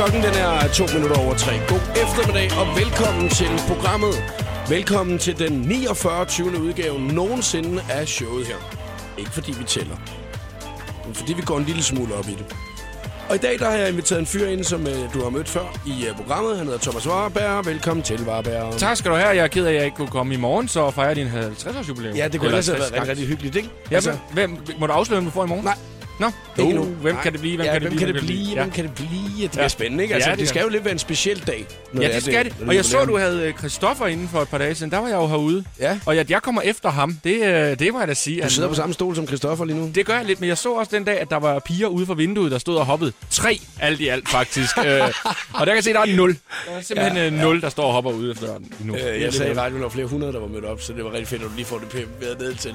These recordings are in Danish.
Klokken den er to minutter over tre. God eftermiddag og velkommen til programmet. Velkommen til den 49. 20. udgave nogensinde af showet her. Ikke fordi vi tæller, men fordi vi går en lille smule op i det. Og i dag der har jeg inviteret en fyr ind, som uh, du har mødt før i uh, programmet. Han hedder Thomas Warberg. Velkommen til, Warberg. Tak skal du have. Jeg er ked af, at jeg ikke kunne komme i morgen, så fejrer din 50-års jubilæum. Ja, det kunne ellers have været rigtig, rigtig hyggeligt, ikke? Ja, altså, hvem, må du afsløre, hvem du får i morgen? Nej. Nå, Ikke nu. hvem Nej. kan det blive? Hvem ja, kan det hvem blive? kan det blive? Ja. Hvem kan det blive? Det Ja. er spændende, ikke? Altså, Ja, det, det skal jo lidt være en speciel dag. når Ja, er det skal det. Og jeg så, du havde øh, Christoffer inden for et par dage siden. Der var jeg jo herude. Ja. Og at jeg kommer efter ham, det, øh, det må jeg da sige. Du sidder på samme stol som Christoffer lige nu. Det gør jeg lidt, men jeg så også den dag, at der var piger ude for vinduet, der stod og hoppede. Tre alt i alt, faktisk. øh, og der kan jeg se, der er nul. Der er simpelthen Ja, ja, nul, der står og hopper ude efter den nu. Øh, jeg sagde i radioen, der var flere hundrede, der var mødt op, så det var rigtig fedt, at du lige får det pænt ned til...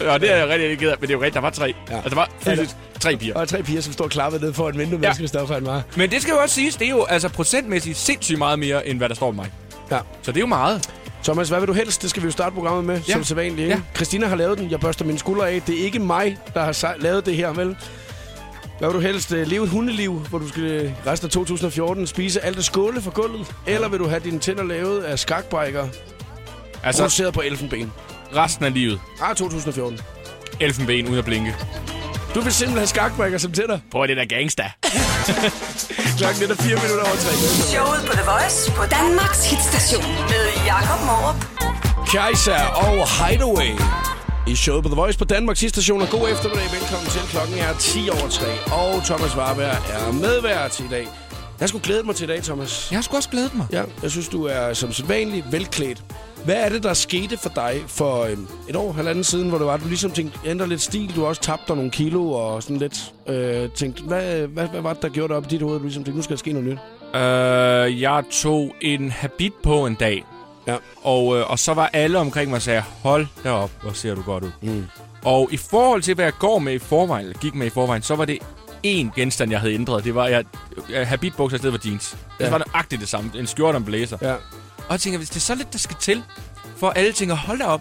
Øh. Og det er jeg rigtig, rigtig ked af, men det er jo rigtigt, der var tre. Ja. Ja. Altså, der var fysisk tre piger. Og tre piger, som står og klapper ned for et vindue, Ja. mens Christoffer han var. Men det skal jo også siges, det er jo altså procentmæssigt sindssygt meget mere, end hvad der står med mig. Ja. Så det er jo meget. Thomas, hvad vil du helst? Det skal vi jo starte programmet med, Ja. som sædvanligt. Ja. Christina har lavet den. Jeg børster mine skuldre af. Det er ikke mig, der har lavet det her, vel? Hvad vil du helst? øh, Leve et hundeliv, hvor du skal øh, resten af 2014 spise alt det skåle fra gulvet? Eller vil du have dine tænder lavet af skakbrækker, Altså, produceret på elfenben? resten af livet. Ah, 2014. Elfenben uden at blinke. Du vil simpelthen have skakbrækker som tænder. Prøv det der gangsta. Klokken er 4 minutter over 3. Showet på The Voice på Danmarks hitstation med Jakob Morup. Kajsa og Hideaway i showet på The Voice på Danmarks station. Og god eftermiddag. Velkommen til. Klokken er 10 over 3. Og Thomas Warberg er medvært i dag. Jeg skulle glæde mig til i dag, Thomas. Jeg har sgu også glædet mig. Ja, jeg synes, du er som sædvanligt velklædt. Hvad er det, der skete for dig for øhm, et år, halvanden siden, hvor det var, at du ligesom tænkte, ændre lidt stil, du har også tabt dig nogle kilo og sådan lidt øh, tænkte, hvad, hvad, hvad var det, der gjorde det op i dit hoved, du ligesom tænkte, nu skal der ske noget nyt? Øh, jeg tog en habit på en dag. Ja. Og, øh, og så var alle omkring mig og sagde, hold derop, hvor ser du godt ud. Mm. Og i forhold til, hvad jeg går med i forvejen, eller gik med i forvejen, så var det én genstand, jeg havde ændret. Det var, at jeg, jeg habitbukser i stedet for jeans. Ja. Det var nøjagtigt det samme. En skjorte og en blazer. Ja. Og jeg tænker, hvis det er så lidt, der skal til, for alle tænker, hold da op.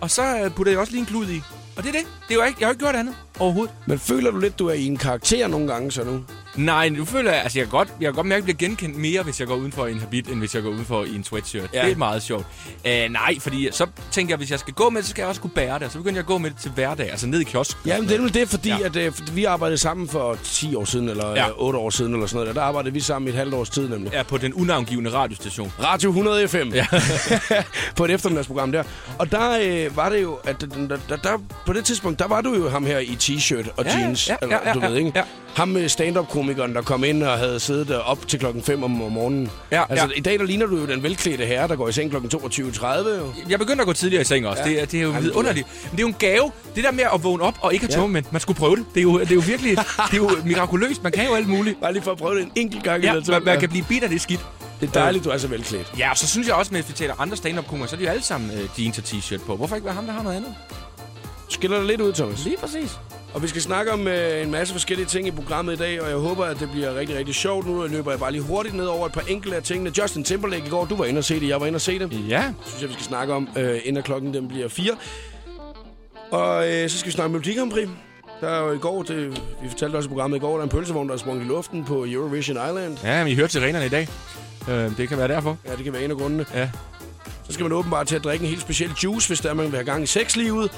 Og så øh, putter jeg også lige en klud i. Og det er det. det er jo ikke, jeg har ikke gjort andet overhovedet. Men føler du lidt, du er i en karakter nogle gange så nu? Nej, nu føler jeg, altså jeg kan godt, jeg kan godt mærke, at jeg bliver genkendt mere, hvis jeg går udenfor i en habit, end hvis jeg går udenfor i en sweatshirt. Ja. Ja. Det er meget sjovt. Uh, nej, fordi så tænker jeg, hvis jeg skal gå med det, så skal jeg også kunne bære det. Og så begynder jeg at gå med det til hverdag, altså ned i kiosk. Ja, men det er nu det, fordi ja. Ja. at, øh, vi arbejdede sammen for 10 år siden, eller ja. Ja. 8 år siden, eller sådan noget. Der arbejdede vi sammen i et halvt års tid, nemlig. er på den unavngivende radiostation. Radio 100 FM. Ja. på et eftermiddagsprogram der. Og der øh, var det jo, at der, der, der, der, på det tidspunkt, der var du jo ham her i t-shirt og Ja, jeans. ja, eller, ja, du ja, ved, ikke? ja. Ham med stand-up-komikeren, der kom ind og havde siddet op til klokken 5 om, morgenen. Ja, altså, ja. i dag der ligner du jo den velklædte herre, der går i seng klokken 22.30. Jo. Jeg begynder at gå tidligere i seng også. Ja. Det, er, det er jo Jamen, vidunderligt. Men det er jo en gave. Det der med at vågne op og ikke have Ja. tømmermænd. Man skulle prøve det. Det er jo, det er jo virkelig det er jo mirakuløst. Man kan jo alt muligt. Bare lige for at prøve det en enkelt gang. Ja, man, man kan blive bitter, det skidt. Det er dejligt, du er så velklædt. Ja, og så synes jeg også, med, hvis vi taler andre stand-up komikere, så er de jo alle sammen øh, jeans og t-shirt på. Hvorfor ikke være ham, der har noget andet? Skiller dig lidt ud, Thomas. Lige præcis. Og vi skal snakke om øh, en masse forskellige ting i programmet i dag, og jeg håber, at det bliver rigtig, rigtig sjovt. Nu løber jeg bare lige hurtigt ned over et par enkelte af tingene. Justin Timberlake i går, du var inde og se det, jeg var inde og se det. Ja. synes jeg, vi skal snakke om, øh, inden klokken den bliver 4. Og øh, så skal vi snakke om Melodi Grand Prix. Der er jo i går, det, vi fortalte også i programmet i går, der er en pølsevogn, der er sprunget i luften på Eurovision Island. Ja, men I hørte sirenerne i dag. Øh, det kan være derfor. Ja, det kan være en af grundene. Ja. Så skal man åbenbart til at drikke en helt speciel juice, hvis der er, man vil have gang i sexlivet.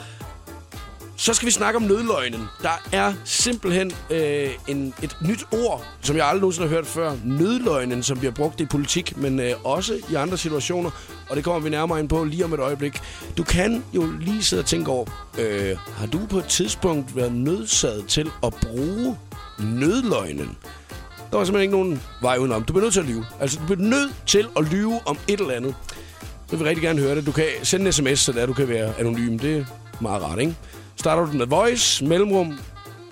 Så skal vi snakke om nødløgnen. Der er simpelthen øh, en, et nyt ord, som jeg aldrig nogensinde har hørt før. Nødløgnen, som bliver brugt i politik, men øh, også i andre situationer. Og det kommer vi nærmere ind på lige om et øjeblik. Du kan jo lige sidde og tænke over, øh, har du på et tidspunkt været nødsaget til at bruge nødløgnen? Der var simpelthen ikke nogen vej udenom. Du bliver nødt til at lyve. Altså, du bliver nødt til at lyve om et eller andet. Så vil vi rigtig gerne høre det. Du kan sende en sms, så der du kan være anonym. Det er meget rart, ikke? Starter du med voice, mellemrum,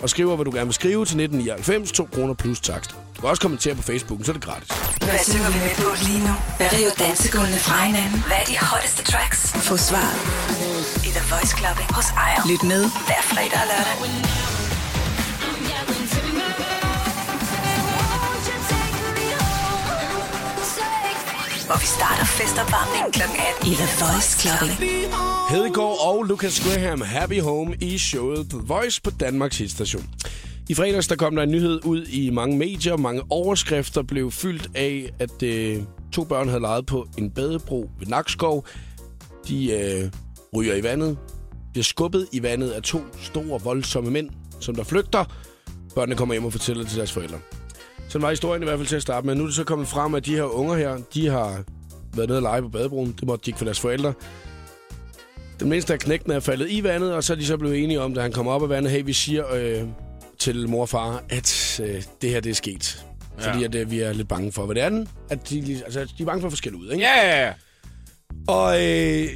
og skriver, hvad du gerne vil skrive til 1999, 2 kroner plus takst. Du kan også kommentere på Facebook, så er det gratis. Hvad synger vi med på lige nu? Hvad river dansegulvene fra hinanden? Hvad er de hotteste tracks? Få svar i The Voice Club hos Ejer. Lyt med hver fredag og lørdag. Hvor vi starter festopvarmningen kl. 18 i The Voice Club. Hedegaard og Lucas Graham, Happy Home i showet The Voice på Danmarks hitstation. I fredags der kom der en nyhed ud i mange medier. Mange overskrifter blev fyldt af, at øh, to børn havde leget på en badebro ved Nakskov. De øh, ryger i vandet. Bliver skubbet i vandet af to store, voldsomme mænd, som der flygter. Børnene kommer hjem og fortæller til deres forældre. Sådan var historien i hvert fald til at starte med. Nu er det så kommet frem, at de her unger her, de har været nede og lege på badebroen. Det måtte de ikke for deres forældre. Den mindste af knægten er faldet i vandet, og så er de så blevet enige om, da han kommer op af vandet, hey, vi siger øh, til mor og far, at øh, det her det er sket. Ja. Fordi at, øh, vi er lidt bange for, hvad det er den. At de, altså, de er bange for forskellige ud, ikke? Ja, ja, ja. Og øh,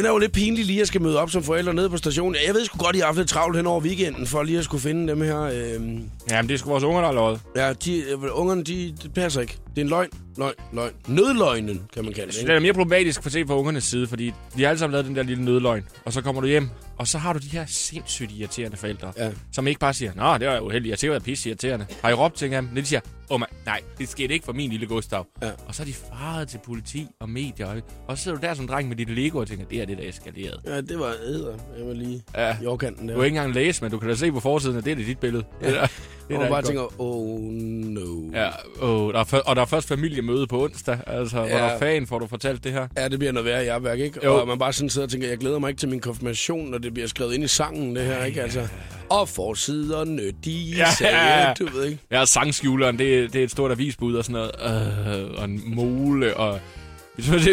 den er jo lidt pinlig lige at skal møde op som forældre nede på stationen. Jeg ved sgu godt, I har haft lidt travlt hen over weekenden, for lige at skulle finde dem her. Øh, Jamen, det er sgu vores unger, der har lovet. ja, de, øh, ungerne, de, det passer ikke. Det er en løgn, løgn, løgn. Nødløgnen, kan man kalde det. Ikke? det er mere problematisk for se fra ungernes side, fordi de har alle sammen lavet den der lille nødløgn. Og så kommer du hjem, og så har du de her sindssygt irriterende forældre, Ja. som ikke bare siger, Nå, det var uheldigt, jeg tænker, at pisse irriterende. Har I råbt til ham? Men de siger, oh, man, nej, det skete ikke for min lille Gustav. Ja. Og så er de faret til politi og medier, og, og så sidder du der som dreng med dit Lego og tænker, det er det, der er eskaleret. Ja, det var æder. Jeg var lige Ja. i overkanten der. Du kan ikke engang læse, men du kan da se på forsiden, at det er dit billede. Ja. Det der, det og er da bare godt. tænker, oh no. Ja, oh, der er og der er først familiemøde på onsdag. Altså, ja. hvor Ja. der fan får du fortalt det her. Ja, det bliver noget værre i arbejde, ikke? Jo. Og man bare sådan sidder og tænker, jeg glæder mig ikke til min konfirmation, når det bliver skrevet ind i sangen, det her, ikke? Altså, og forsiderne, de Ja. ja. sagde, du ved ikke. Ja, sangskjuleren, det, det er et stort avisbud og sådan noget. Øh, og en mole, og...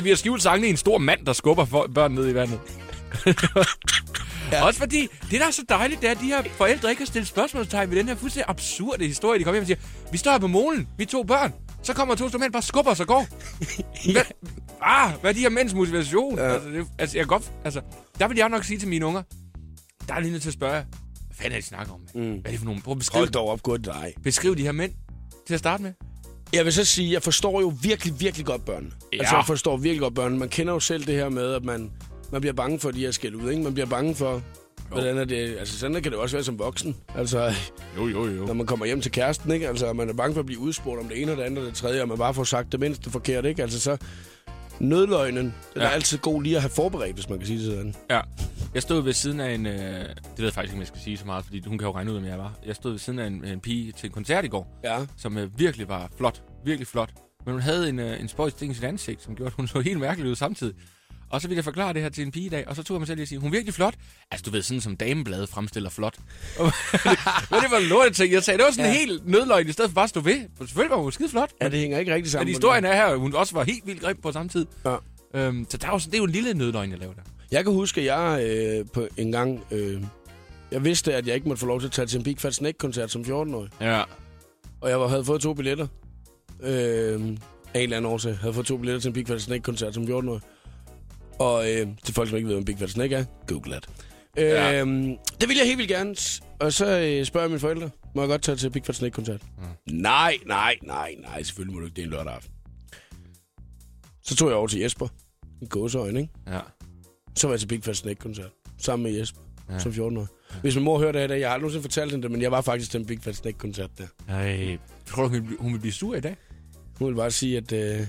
Vi har skjult sangene i en stor mand, der skubber for, børn ned i vandet. ja. Også fordi, det der er så dejligt, det er, at de her forældre ikke har stillet spørgsmålstegn ved den her fuldstændig absurde historie. De kommer hjem og siger, vi står her på molen, vi er to børn. Så kommer to store mænd, bare skubber os og går. Hvad, ah, hvad er de her mænds motivation? Ja. Altså, det, altså, jeg godt, altså, der vil jeg nok sige til mine unger, der er lige nødt til at spørge, hvad fanden er det, de snakker om? Mm. Hvad er det for nogle? Prøv at beskrive, Hold dog op, godt dig. beskrive de her mænd til at starte med. Jeg vil så sige, jeg forstår jo virkelig, virkelig godt børn. Ja. Altså, jeg forstår virkelig godt børn. Man kender jo selv det her med, at man, man bliver bange for de her skæld ud, ikke? Man bliver bange for, hvordan er det... Altså, sådan kan det også være som voksen. Altså, Jo, jo, jo. når man kommer hjem til kæresten, ikke? Altså, man er bange for at blive udspurgt om det ene og det andet og det tredje, og man bare får sagt det mindste forkert, ikke? Altså, så nødløgnen, den ja. Er altid god lige at have forberedt, hvis man kan sige det sådan. Ja. Jeg stod ved siden af en... Øh, det ved jeg faktisk ikke, om jeg skal sige så meget, fordi hun kan jo regne ud, om jeg var. Jeg stod ved siden af en, en pige til en koncert i går, Ja. som øh, virkelig var flot. Virkelig flot. Men hun havde en, øh, en spøjs ting i sit ansigt, som gjorde, at hun så helt mærkelig ud samtidig. Og så ville jeg forklare det her til en pige i dag, og så tog jeg mig selv lige at sige, hun er virkelig flot. Altså, du ved, sådan som damebladet fremstiller flot. Men det var lort, ting, jeg sagde. Det var sådan Ja. en helt nødløgn, i stedet for bare at stå ved. For selvfølgelig var hun skide flot. Ja, det hænger ikke rigtig Men sammen. på historien er her, hun også var helt vildt grim på samme tid. Ja. Øhm, så der er jo, sådan- det er jo en lille nødløgn, jeg laver der. Jeg kan huske, at jeg øh, på en gang... Øh, jeg vidste, at jeg ikke måtte få lov til at tage til en Big Fat Snake-koncert som 14-årig. Ja. Og jeg var, havde fået to billetter. Øh, af en eller anden årsag. havde fået to billetter til en Big Fat Snake-koncert som 14-årig. Og øh, til folk, som ikke ved, en Big Fat Snake er, google det. Øh, Ja. Det vil jeg helt vildt gerne. Og så øh, spørger jeg mine forældre, må jeg godt tage til Big Fat Snake-koncert? Mm. Nej, nej, nej, nej, selvfølgelig må du ikke. Det er en lørdag aften. Så tog jeg over til Jesper. I gåseøjne, ikke? Ja. Så var jeg til Big Fat Snake-koncert. Sammen med Jesper, Ja. som 14-årig. Hvis min mor hører det her jeg har aldrig nogensinde fortalt hende det, men jeg var faktisk til en Big Fat Snake-koncert der. Ej, tror du, hun vil, blive- hun vil blive sur i dag? Hun vil bare sige, at øh,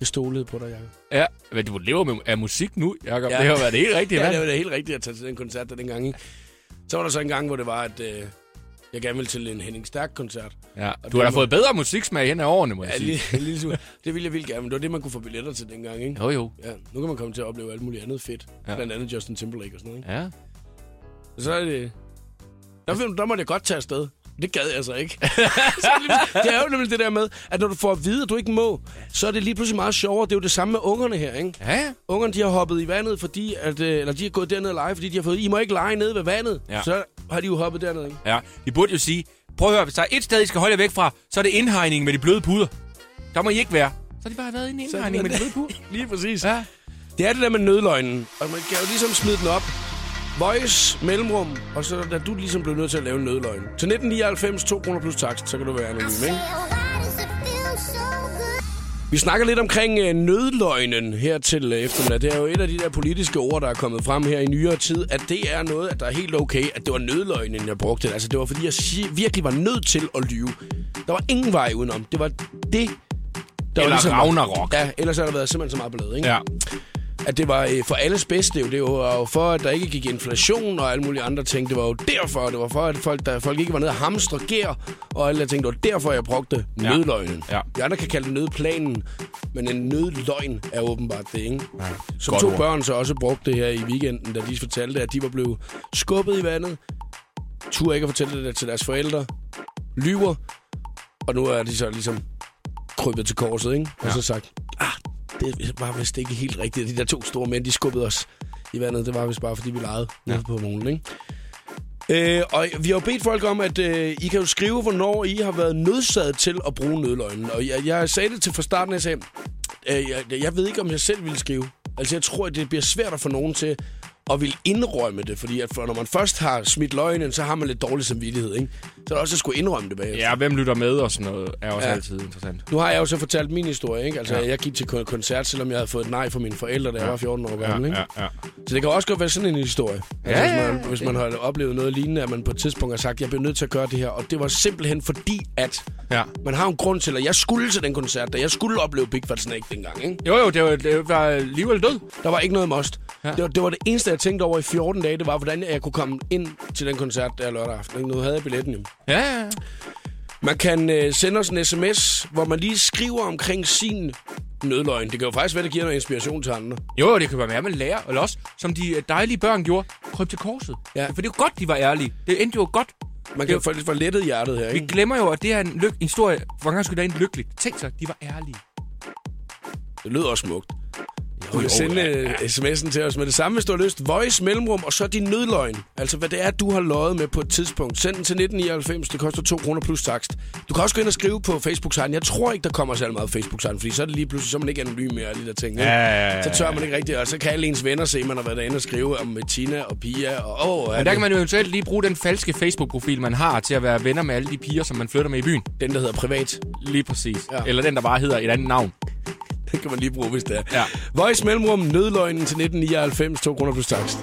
jeg stolede på dig, Jacob. Ja, men du lever med, af musik nu, Jacob. Ja. Det har været det helt rigtige, Ja, det var da helt rigtigt at tage til den koncert der dengang, ikke? Så var der så en gang, hvor det var, at øh, jeg gerne ville til en Henning Stærk-koncert. ja. Du det har da fået bedre musiksmag hen ad årene, må jeg Ja, sige. lille, en lille smule. Det ville jeg vildt gerne, men det var det, man kunne få billetter til dengang, ikke? Jo, jo. Ja, nu kan man komme til at opleve alt muligt andet fedt. Ja. Ja. Blandt andet Justin Timberlake og sådan noget, ikke? Ja. Så er det... Der, der måtte jeg godt tage afsted. Det gad jeg så ikke. det, er jo nemlig det der med, at når du får at vide, at du ikke må, så er det lige pludselig meget sjovere. Det er jo det samme med ungerne her, ikke? Ja. Ungerne, de har hoppet i vandet, fordi at, øh, eller de har gået derned og lege, fordi de har fået, I må ikke lege nede ved vandet. Ja. Så har de jo hoppet derned, ikke? ja. De burde jo sige, prøv at høre, hvis der er et sted, I skal holde jer væk fra, så er det indhegningen med de bløde puder. Der må I ikke være. Så har de bare været i Så er indhegningen med de bløde puder. Lige præcis. Ja. Det er det der med nødløgnen, og man kan jo ligesom smide den op. Voice, mellemrum, og så er du ligesom blevet nødt til at lave en nødløgn. Til 1999, 2 kroner plus takst, så kan du være anonym, ikke? Vi snakker lidt omkring øh, nødløgnen her til øh, eftermiddag. Det er jo et af de der politiske ord, der er kommet frem her i nyere tid, at det er noget, at der er helt okay, at det var nødløgnen, jeg brugte. Altså, det var fordi, jeg virkelig var nødt til at lyve. Der var ingen vej udenom. Det var det, der Eller var ligesom... Ragnarok. Ja, ellers har der været simpelthen så meget blad, ikke? Ja. At det var øh, for alles bedste. Det var jo for, at der ikke gik inflation og alle mulige andre ting. Det var jo derfor. Det var for, at folk, der, folk ikke var nede og hamstre gær og alle de ting. Det var derfor, jeg brugte Ja. nødløgnen. Ja. De andre kan kalde det nødplanen, men en nødløgn er åbenbart det, ikke? Ja. Som Godt to ord. børn så også brugte det her i weekenden, da de fortalte, at de var blevet skubbet i vandet. Turde ikke at fortælle det til deres forældre. Lyver. Og nu er de så ligesom krybet til korset, ikke? Og Ja. så sagt, ah, det var vist ikke helt rigtigt. De der to store mænd, de skubbede os i vandet. Det var vist bare, fordi vi legede ja. på målen, ikke? Øh, og vi har jo bedt folk om, at øh, I kan jo skrive, hvornår I har været nødsaget til at bruge nødløgnen. Og jeg, jeg sagde det til fra starten, jeg sagde, øh, jeg, jeg ved ikke, om jeg selv vil skrive. Altså, jeg tror, at det bliver svært at få nogen til at vil indrømme det. Fordi at for, når man først har smidt løgnen, så har man lidt dårlig samvittighed, ikke? Så er det også at skulle indrømme det bagefter. Ja, hvem lytter med og sådan noget, er også Ja. altid interessant. Nu har jeg jo så fortalt min historie, ikke? Altså, ja. Jeg gik til kon- koncert, selvom jeg havde fået et nej fra mine forældre, da jeg var 14 år gammel, ikke? ja, ja. Så det kan også godt være sådan en historie. Altså, Ja, hvis, ja, man, ja. hvis man har oplevet noget lignende, at man på et tidspunkt har sagt, jeg bliver nødt til at gøre det her. Og det var simpelthen fordi, at ja. man har en grund til, at jeg skulle til den koncert, da jeg skulle opleve Big Fat Snake dengang. Ikke? Jo, jo, det var, det var liv eller død. Der var ikke noget must. Ja. Ja. Det, var, det var det eneste, jeg tænkte over i 14 dage, det var, hvordan jeg kunne komme ind til den koncert der lørdag aften. Ikke? Nu havde jeg billetten jo. Ja, ja, ja. Man kan øh, sende os en sms, hvor man lige skriver omkring sin nødløgn. Det kan jo faktisk være, det giver noget inspiration til andre. Jo, det kan være mere, man lærer. Eller også, som de øh, dejlige børn gjorde, kryb til korset. Ja. For det er jo godt, de var ærlige. Det endte jo godt. Man kan jo få lidt for lettet hjertet her, Vi ikke? glemmer jo, at det er en, lyk- en historie. Hvor gang skulle der ind lykkeligt? Tænk sig, de var ærlige. Det lyder også smukt. Du kan sende ja, ja, sms'en til os med det samme, hvis du har lyst. Voice mellemrum, og så din nødløgn. Altså, hvad det er, du har løjet med på et tidspunkt. Send den til 1999. Det koster 2 kroner plus takst. Du kan også gå ind og skrive på Facebook-siden. Jeg tror ikke, der kommer særlig meget Facebook-siden, fordi så er det lige pludselig, så er man ikke anonym mere, alle de der ting. ikke? ja, ja. Så tør man ikke rigtigt, og så kan alle ens venner se, man har været derinde og skrive om Tina og Pia. Og, åh, Men der kan man jo eventuelt lige bruge den falske Facebook-profil, man har, til at være venner med alle de piger, som man flytter med i byen. den, der hedder privat. Lige præcis. Ja. Ja. Eller den, der bare hedder et andet navn. Den kan man lige bruge, hvis det er. Ja. Voice mellemrum, nødløgnen til 1999, 2 kroner plus takst.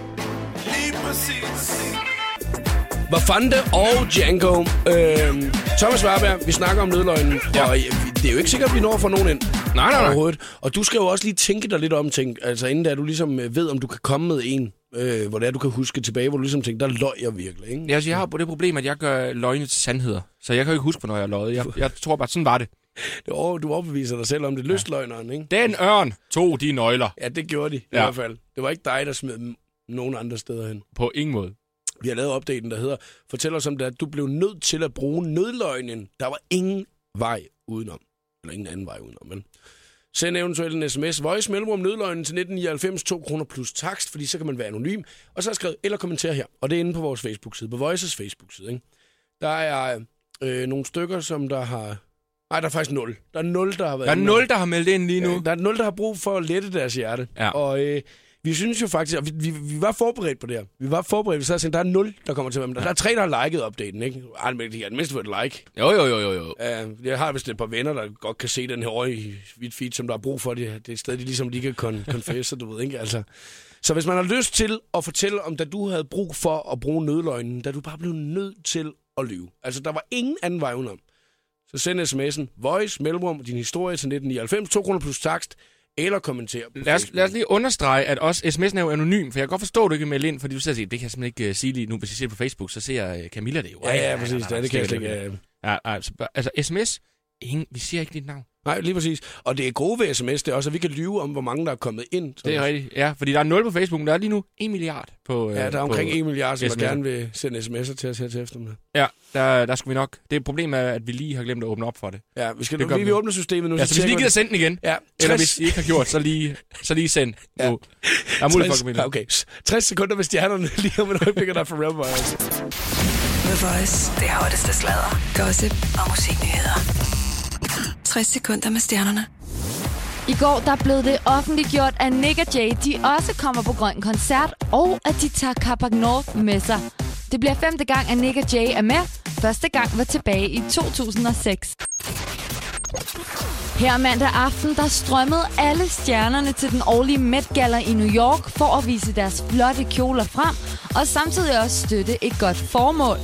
Vafande og Django. Øhm, Thomas Warberg, vi snakker om nødløgnen, ja. og øh, det er jo ikke sikkert, at vi når at få nogen ind. Nej, nej, nej. Og du skal jo også lige tænke dig lidt om ting, altså inden da du ligesom øh, ved, om du kan komme med en, øh, hvor det er, du kan huske tilbage, hvor du ligesom tænker, der løg jeg virkelig, ikke? Ja, altså, jeg har det problem, at jeg gør løgne til sandheder. Så jeg kan jo ikke huske, hvornår jeg løjet. Jeg, jeg tror bare, sådan var det. Du overbeviser dig selv om det. Lystløgneren, ikke? Den ørn tog de nøgler. Ja, det gjorde de i Ja. hvert fald. Det var ikke dig, der smed dem nogen andre steder hen. På ingen måde. Vi har lavet opdateringen, der hedder, fortæl os om det, at du blev nødt til at bruge nødløgnen. Der var ingen vej udenom. Eller ingen anden vej udenom, men... Send eventuelt en sms. Voice mellemrum nødløgnen til 1999, 2 kroner plus takst, fordi så kan man være anonym. Og så skrevet, eller kommentere her. Og det er inde på vores Facebook-side, på Voices Facebook-side. Ikke? Der er øh, nogle stykker, som der har... Nej, der er faktisk nul. Der er nul, der har været Der er inde. nul, der har meldt ind lige nu. Øh, Der er nul, der har brug for at lette deres hjerte. Ja. Og øh, vi synes jo faktisk, og vi, vi, vi var forberedt på det her. Vi var forberedt, vi sad og tænkte, der er nul, der kommer til at være med. Der, der er tre, der har liket opdateringen, ikke? Ej, men det kan mindst få et like. Jo, jo, jo, jo, jo. Uh, jeg har vist et par venner, der godt kan se den her over i mit feed, som der har brug for det. Det er et sted, de ligesom lige kan kon- confesse, du ved, ikke? Altså. Så hvis man har lyst til at fortælle om, da du havde brug for at bruge nødløgnen, da du bare blev nødt til at lyve. Altså, der var ingen anden vej udenom. Så send sms'en, voice, mellemrum, din historie til 1999, 2 kroner plus takst, eller kommenter på Lad os, lad os lige understrege, at også sms'en er jo anonym, for jeg kan godt forstå, at du ikke vil melde ind, fordi du siger, det kan jeg simpelthen ikke uh, sige lige nu, hvis jeg ser på Facebook, så ser uh, Camilla det jo. Ja, ja, præcis. Ja, det kan jeg slet ikke. øh, Ja, altså, altså sms, ingen, vi siger ikke dit navn. Nej, lige præcis. Og det er gode ved sms, det er også, at vi kan lyve om, hvor mange der er kommet ind. Det er rigtigt. Ja, fordi der er 0 på Facebook, men der er lige nu 1 milliard på... Ja, der er omkring 1 milliard, som der gerne vil sende sms'er til os her til eftermiddag. Ja, der, der skulle vi nok... Det problem er, at vi lige har glemt at åbne op for det. Ja, vi skal Det nu, vi, vi. åbner systemet nu. Ja, så hvis I gider sende den igen, Ja, eller 60, hvis I ikke har gjort, så lige, så lige send. Ja. Nu. Der er mulighed for at 60, komme ind. ja, okay. 60 sekunder med stjernerne lige om et øjeblik, og der er for Real Boys. The Voice. Det hotteste sladder, gossip og musiknyheder. 60 sekunder med stjernerne. I går der blev det offentliggjort, at Nick og Jay de også kommer på Grøn Koncert, og at de tager Carpac North med sig. Det bliver femte gang, at Nick og Jay er med. Første gang var tilbage i 2006. Her mandag aften, der strømmede alle stjernerne til den årlige Met Gala i New York for at vise deres flotte kjoler frem, og samtidig også støtte et godt formål.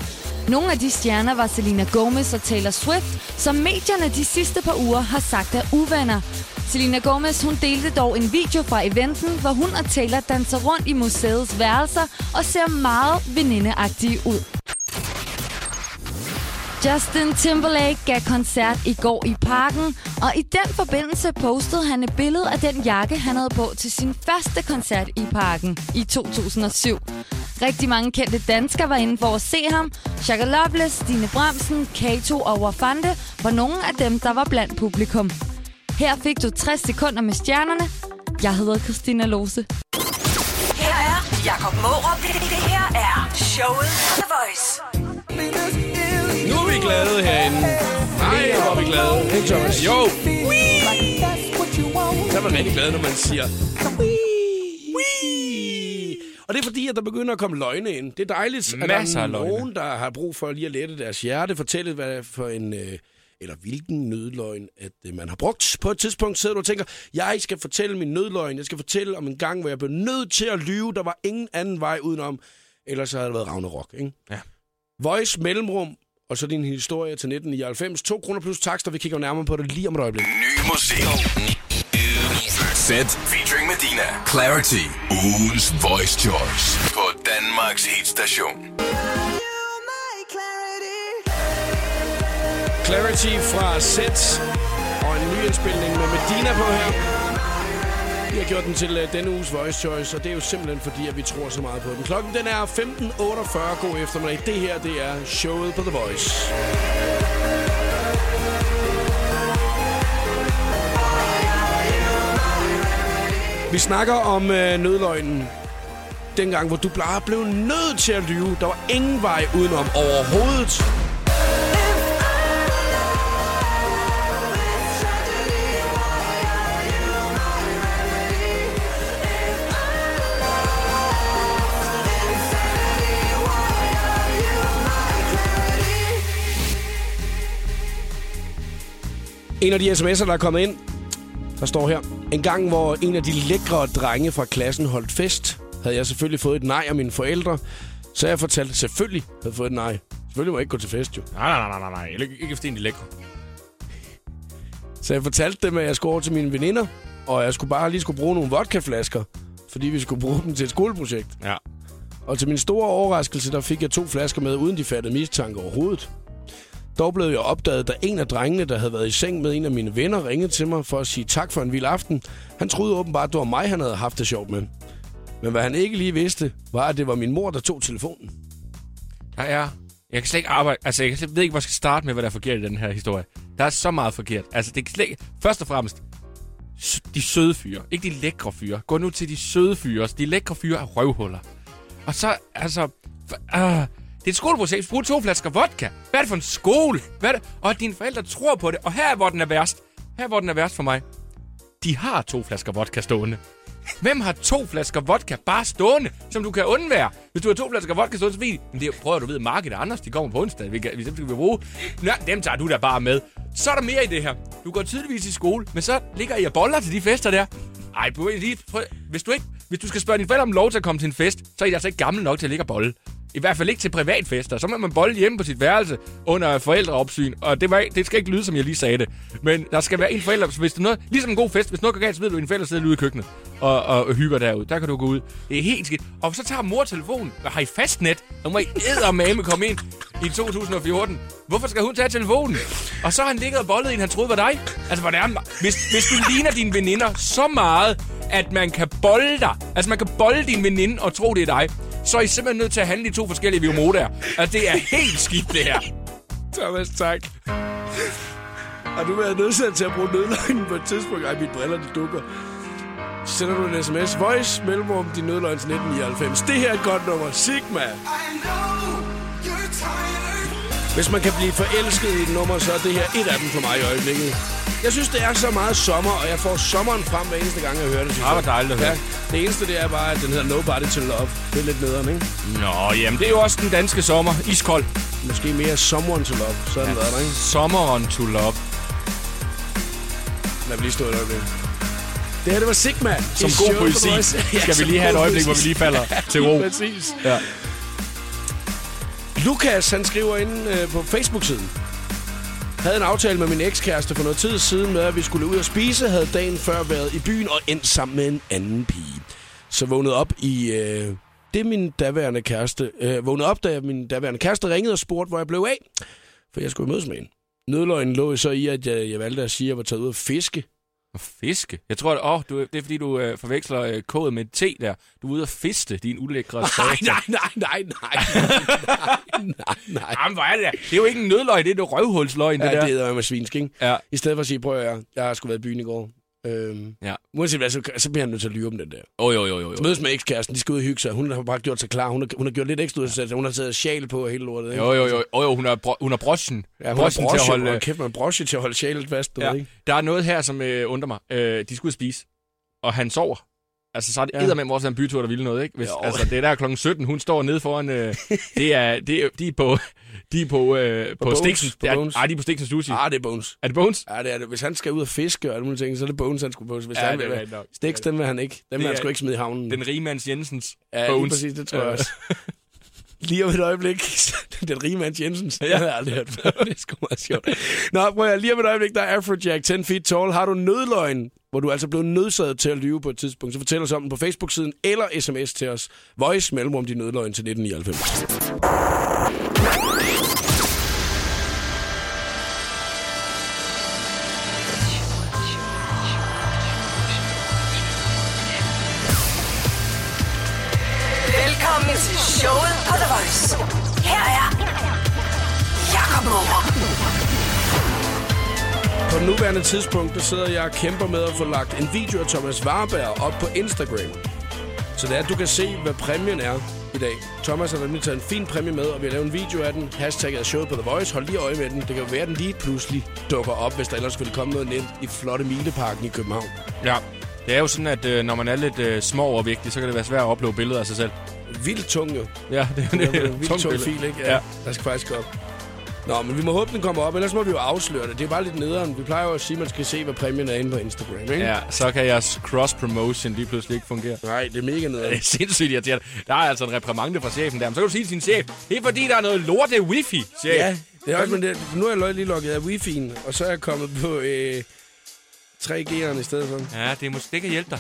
Nogle af de stjerner var Selena Gomez og Taylor Swift, som medierne de sidste par uger har sagt er uvenner. Selena Gomez hun delte dog en video fra eventen, hvor hun og Taylor danser rundt i museets værelser og ser meget venindeagtige ud. Justin Timberlake gav koncert i går i parken, og i den forbindelse postede han et billede af den jakke, han havde på til sin første koncert i parken i 2007. Rigtig mange kendte danskere var inde for at se ham. Shaka Loveless, Stine Bremsen, Kato og Wafande var nogle af dem, der var blandt publikum. Her fik du 60 sekunder med stjernerne. Jeg hedder Christina Lose. Her er Jakob Mårup. Det, det her er showet The Voice. Nu er vi glade herinde. Nej, hvor er vi glade. Ikke, Thomas? Jo! Så er man rigtig glad, når man siger... Og det er fordi, at der begynder at komme løgne ind. Det er dejligt, at Masser der er løgne. nogen, der har brug for lige at lette deres hjerte, fortælle, hvad for en... Øh, eller hvilken nødløgn, at øh, man har brugt. På et tidspunkt sidder du og tænker, jeg skal fortælle min nødløgn. Jeg skal fortælle om en gang, hvor jeg blev nødt til at lyve. Der var ingen anden vej udenom. Ellers så havde det været Ragnarok, ikke? Ja. Voice Mellemrum, og så din historie til 1999. 2 kroner plus takster. Vi kigger nærmere på det lige om et øjeblik. Ny musik. Set featuring Medina. Clarity. Ugens Voice Choice. På Danmarks hitstation. Clarity fra Set og en ny indspilning med Medina på her. Vi har gjort den til øh, denne uges Voice Choice, og det er jo simpelthen fordi, at vi tror så meget på den. Klokken den er 15.48 god eftermiddag. Det her, det er showet på The Voice. Vi snakker om øh, nødløgnen. Dengang, hvor du bare blev nødt til at lyve. Der var ingen vej udenom overhovedet. En af de sms'er, der er kommet ind, der står her. En gang, hvor en af de lækre drenge fra klassen holdt fest, havde jeg selvfølgelig fået et nej af mine forældre. Så jeg fortalte, selvfølgelig havde fået et nej. Selvfølgelig må jeg ikke gå til fest, jo. Nej, nej, nej, nej, nej. Ikke, ikke fordi de lækre. Så jeg fortalte dem, at jeg skulle over til mine veninder, og jeg skulle bare lige skulle bruge nogle vodkaflasker, fordi vi skulle bruge dem til et skoleprojekt. Ja. Og til min store overraskelse, der fik jeg to flasker med, uden de fattede mistanke overhovedet. Dog blev jeg opdaget, da en af drengene, der havde været i seng med en af mine venner, ringede til mig for at sige tak for en vild aften. Han troede åbenbart, at det var mig, han havde haft det sjovt med. Men hvad han ikke lige vidste, var, at det var min mor, der tog telefonen. Ja, ja. Jeg kan slet ikke arbejde... Altså, jeg ved ikke, hvor jeg skal starte med, hvad der er forkert i den her historie. Der er så meget forkert. Altså, det kan slet ikke... Først og fremmest, de søde fyre. Ikke de lækre fyre. Gå nu til de søde fyre. De lækre fyre er røvhuller. Og så, altså... For, uh, ah det er et skoleprojekt. Brug to flasker vodka. Hvad er det for en skole? Hvad er det? Og at dine forældre tror på det. Og her er, hvor den er værst. Her er, hvor den er værst for mig. De har to flasker vodka stående. Hvem har to flasker vodka bare stående, som du kan undvære? Hvis du har to flasker vodka stående, så ved men det prøver du ved, markedet Anders, de kommer på onsdag, vi, kan, vi, dem skal vi bruge. Nå, dem tager du da bare med. Så er der mere i det her. Du går tydeligvis i skole, men så ligger I og boller til de fester der. Ej, prøv lige, prøv, hvis, du ikke, hvis du skal spørge dine forældre om lov til at komme til en fest, så er I altså ikke gammel nok til at ligge og bolle. I hvert fald ikke til privatfester. Så må man bolle hjemme på sit værelse under forældreopsyn. Og det, var, det skal ikke lyde, som jeg lige sagde det. Men der skal være en forælder, hvis det er noget, ligesom en god fest, hvis noget går galt, så ved du, at en forælder sidder ude i køkkenet og, og, og hygger derude. Der kan du gå ud. Det er helt skidt. Og så tager mor telefonen. Hvad har I fastnet? Og må I eddermame komme ind i 2014. Hvorfor skal hun tage telefonen? Og så har han ligget og bollet en, han troede var dig. Altså, hvordan? Hvis, hvis du ligner dine veninder så meget, at man kan bolde dig. Altså, man kan bolde din veninde og tro, det er dig. Så er I simpelthen nødt til at handle i to forskellige viomodaer. Altså, det er helt skidt, det her. Thomas, tak. Har du været nødsaget til at bruge nødløgnen på et tidspunkt? Ej, mine briller, de dukker. Så sender du en sms. Voice, mellemrum, din nødløgn til 1999. Det her er et godt nummer. Sigma. Hvis man kan blive forelsket i et nummer, så er det her et af dem for mig i øjeblikket. Jeg synes, det er så meget sommer, og jeg får sommeren frem hver eneste gang, jeg hører det. synes Ah, hvor dejligt at høre. Ja, det eneste, det er bare, at den hedder Nobody to Love. Det er lidt nederen, ikke? Nå, jamen, det er jo også den danske sommer. Iskold. Måske mere Someone to Love. Så den ja. været der, ikke? Sommeren to love. Lad mig lige stå et øjeblik. Det her, det var Sigma. Som I god poesi. Skal vi lige have et øjeblik, hvor vi lige falder til ro. Præcis. Ja. Lukas, han skriver ind øh, på Facebook-siden. Havde en aftale med min ekskæreste for noget tid siden med, at vi skulle ud og spise. Havde dagen før været i byen og endt sammen med en anden pige. Så vågnede op i... Øh, det er min daværende kæreste. Øh, vågnede op, da min daværende kæreste ringede og spurgte, hvor jeg blev af. For jeg skulle mødes med hende. Nødløgnen lå så i, at jeg, jeg valgte at sige, at jeg var taget ud at fiske. Og fiske? Jeg tror, at, åh, du, det er fordi, du øh, forveksler øh, kodet med te der. Du er ude og fiste, din ulækre Nej, nej, nej, nej, nej, nej, nej, nej. Jamen, hvor er det der? Det er jo ikke en nødløgn, det er et røvhulsløgn, det Ja, der. det hedder med svinsk, ikke? Ja. I stedet for at sige, prøv at høre, jeg har sgu været i byen i går. Øhm, Ja. uanset hvad, så, så bliver han nødt til at lyve om den der. Åh, jo, jo, jo, jo. Mødes med ekskæresten, de skal ud og hygge sig. Hun har bare gjort sig klar. Hun har, hun har gjort lidt ekstra ud af sig. Hun har taget sjal på og hele lortet. ikke? Jo, jo, jo, jo, jo hun har, bro, hun har broschen. Ja, hun har broschen til at holde... holde... kæft, man broche til at holde sjalet fast. Du Ja, ved, ikke? der er noget her, som øh, undrer mig. Øh, de skal ud at spise, og han sover. Altså, så er det Ja. ja. med vores en bytur, der ville noget, ikke? Hvis, Jo. altså, det er der klokken 17, hun står nede foran... Øh, det er, det er, de er på... De er på, øh, på, Bones, Stiksens... på ja, Bones. Ej, de er på Stiksens Sushi. Ah, det er Bones. Er det Bones? Ja, det er det. Hvis han skal ud og fiske og alle mulige ting, så er det Bones, han skulle på. Hvis Ja, han det er. Stiks, dem vil han ikke. Dem vil han sgu ikke smide i havnen. Den rige mands Jensens ja, Bones. præcis, det tror jeg også. Lige om et øjeblik. Den rige mand Jensens. Ja. Det har jeg aldrig hørt før. Det er sgu meget sjovt. Nå, prøv at, lige om et øjeblik, der er Afrojack 10 feet tall. Har du nødløgn, hvor du altså blev nødsaget til at lyve på et tidspunkt, så fortæl os om den på Facebook-siden eller sms til os. Voice mellemrum din nødløgn til 1999. nuværende tidspunkt, der sidder jeg og kæmper med at få lagt en video af Thomas Warberg op på Instagram. Så det er, at du kan se, hvad præmien er i dag. Thomas har nemlig taget en fin præmie med, og vi har lavet en video af den. Hashtagget er showet på The Voice. Hold lige øje med den. Det kan jo være, at den lige pludselig dukker op, hvis der ellers skulle komme noget nemt i flotte Mileparken i København. Ja. Det er jo sådan, at øh, når man er lidt øh, små og vigtig, så kan det være svært at uploade billeder af sig selv. Vildt tung jo. Ja, det, Det det er en vildt tung billede. fil, ikke? Ja. Ja. Der skal faktisk op. Nå, men vi må håbe, den kommer op, ellers må vi jo afsløre det. Det er bare lidt nederen. Vi plejer jo at sige, at man skal se, hvad præmien er inde på Instagram, ikke? Ja, så kan jeres cross-promotion lige pludselig ikke fungere. Nej, det er mega Det nederen. er sindssygt irriterende. Der er altså en reprimande fra chefen der. Men så kan du sige til sin chef, det er fordi, der er noget lorte wifi, chef. Ja, det er også, men det, nu er jeg lige logget af wifi'en, og så er jeg kommet på øh, 3G'eren i stedet for. Ja, det, er måske, det kan hjælpe dig.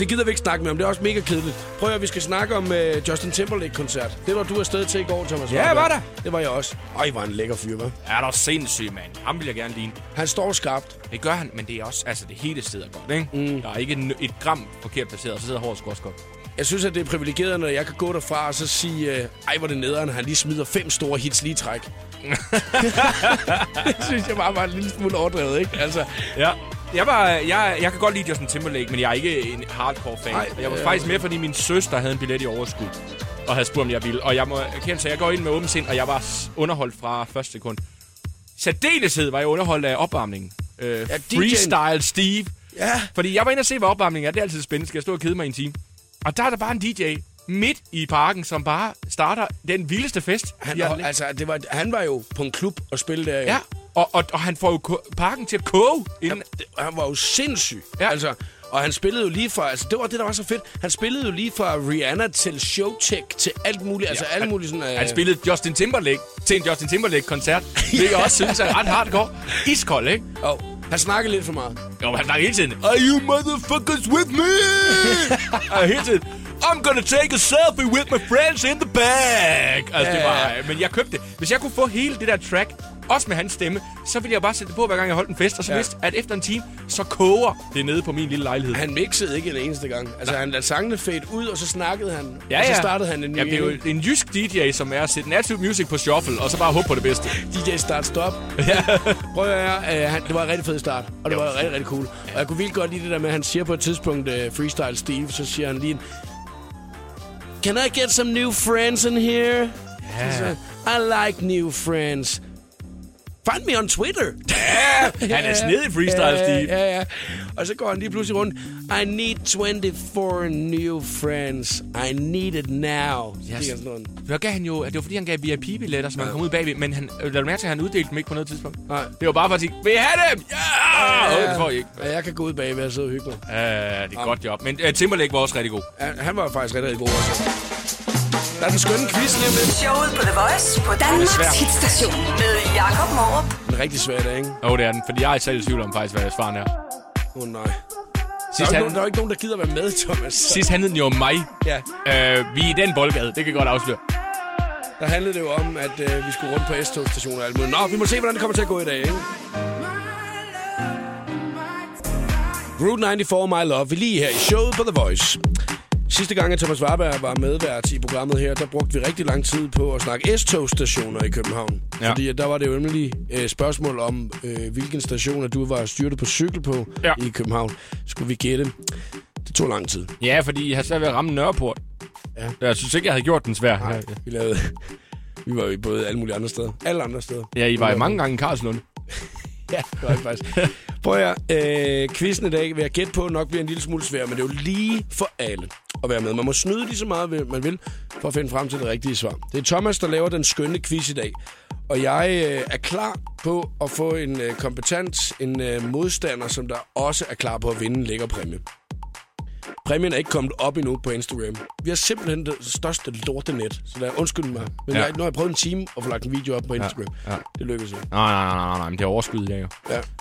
Det gider vi ikke snakke med om, det er også mega kedeligt. Prøv at vi skal snakke om øh, Justin Timberlake-koncert. Det var du afsted til i går, Thomas. Ja, var der. Det var jeg også. Ej, var en lækker fyr, hva'? Er der sindssyg, mand. Ham vil jeg gerne ligne. Han står skarpt. Det gør han, men det er også, altså det hele sidder godt, ikke? Mm. Der er ikke en, et gram forkert placeret, og så sidder håret også godt. Jeg synes, at det er privilegeret, når jeg kan gå derfra og så sige, øh, ej, hvor det nederen, han lige smider fem store hits lige træk. det synes jeg bare var en lille smule overdrevet, ikke? Altså, Ja. Jeg, var, jeg, jeg kan godt lide Justin Timberlake, men jeg er ikke en hardcore fan. Nej, jeg var øh, faktisk med, fordi min søster havde en billet i overskud, og havde spurgt, om jeg ville. Og jeg må erkende, så jeg går ind med åben sind, og jeg var underholdt fra første sekund. Særdeleshed var jeg underholdt af opvarmningen. Øh, Ja, freestyle Steve. ja. Fordi jeg var inde og se, hvad opvarmningen er. Det er altid spændende. Skal jeg stå og kede mig i en time? Og der er der bare en DJ midt i parken, som bare starter den vildeste fest. Han, og, altså, det var, han var jo på en klub og spille der. Ja, og, og, og han får jo parken til at koge. Inden, Det- Han var jo sindssyg. Ja. Altså, og han spillede jo lige fra... Altså, det var det, der var så fedt. Han spillede jo lige fra Rihanna til Showtech til alt muligt. Altså, alle mulige sådan... Øh, Han spillede Justin Timberlake til en Justin Timberlake-koncert. Det jeg også synes er ret hardcore. Iskold, ikke? Og han snakkede lidt for meget. Jo, han snakker hele tiden. Are you motherfuckers with me? og hele tiden. I'm gonna take a selfie with my friends in the back. Altså, det Ja, var... ja. Men jeg købte det. Hvis jeg kunne få hele det der track, også med hans stemme, så ville jeg bare sætte det på, hver gang jeg holdt en fest, og så Ja. ja. vidste, at efter en time, så koger det nede på min lille lejlighed. Han mixede ikke en eneste gang. Altså, han lader sangene fade ud, og så snakkede han. Ja, og så ja. startede han en ny. Jamen, det er jo en jysk DJ, som er at sætte native music på shuffle, og så bare håbe på det bedste. DJ Start Stop. Ja. Prøv at høre, øh, han, det var en rigtig fed start, og det Jo. var rigtig, rigtig cool. Og jeg kunne vildt godt lide det der med, at han siger på et tidspunkt, uh, Freestyle Steve, så siger han lige en, Can I get some new friends in here? Yeah. I like new friends. Find me on Twitter. Ja, han er snedig freestyle, ja, Steve. Ja, ja. Og så går han lige pludselig rundt. I need 24 new friends. I need it now. Yes. Sådan noget. Der gav han jo, det var fordi, han gav VIP-billetter, så man kom ud bagved, men han, lad du mærke til, at han uddelte dem ikke på noget tidspunkt. Nej. Det var bare for at sige, vil I have dem? Ja! Ja, det får I ikke. Ja, jeg kan gå ud bagved og sidde og hygge mig. Ja, det er et godt job. Men uh, Timberlake var også rigtig god. Han, han var faktisk rigtig, rigtig god også. Der er den skønne quiz lige om lidt. Showet på The Voice på Danmarks hitstation med Jakob Morup. En rigtig svær dag, ikke? Åh, oh, det er den, fordi jeg er selv i tvivl om faktisk, hvad svaren er. Åh oh, nej. Der er, Sidst, jo ikke han, nogen, der er jo ikke nogen, der gider være med, Thomas. sidst handlede den jo om mig. Ja, Øh, vi er i den boldgade, det kan jeg godt afsløre. der handlede det jo om, at øh, vi skulle rundt på S-togstationer og alt muligt. Nå, vi må se, hvordan det kommer til at gå i dag, ikke? Route 94, My Love. Vi er lige her i showet på The Voice. Sidste gang, at Thomas Warberg var medvært i programmet her, der brugte vi rigtig lang tid på at snakke S-togstationer i København. Ja. Fordi der var det jo nemlig øh, spørgsmål om, øh, hvilken station at du var styrtet på cykel på Ja. i København. Skulle vi gætte. Det tog lang tid. Ja, fordi jeg har svært ved at ramme Nørreport. Ja. Jeg synes ikke, jeg havde gjort den svær. Nej, vi lavede... Vi var jo både alle mulige andre steder. Alle andre steder. Ja, I var i mange gange i Karlslund. Ja, det var det faktisk. Prøv at øh, quizzen i dag vil jeg gætte på nok bliver en lille smule svær, men det er jo lige for alle at være med. Man må snyde lige så meget, man vil, for at finde frem til det rigtige svar. Det er Thomas, der laver den skønne quiz i dag. Og jeg øh, er klar på at få en øh, kompetent, en øh, modstander, som der også er klar på at vinde en lækker præmie. Præmien er ikke kommet op endnu på Instagram. Vi har simpelthen det største lortenet, så der undskyld mig. Men Ja. ja. jeg, nu har jeg prøvet en time at få lagt en video op på Instagram. ja. Det lykkedes ikke. Nej, nej, nej, nej, nej, men det er overskud i dag jo.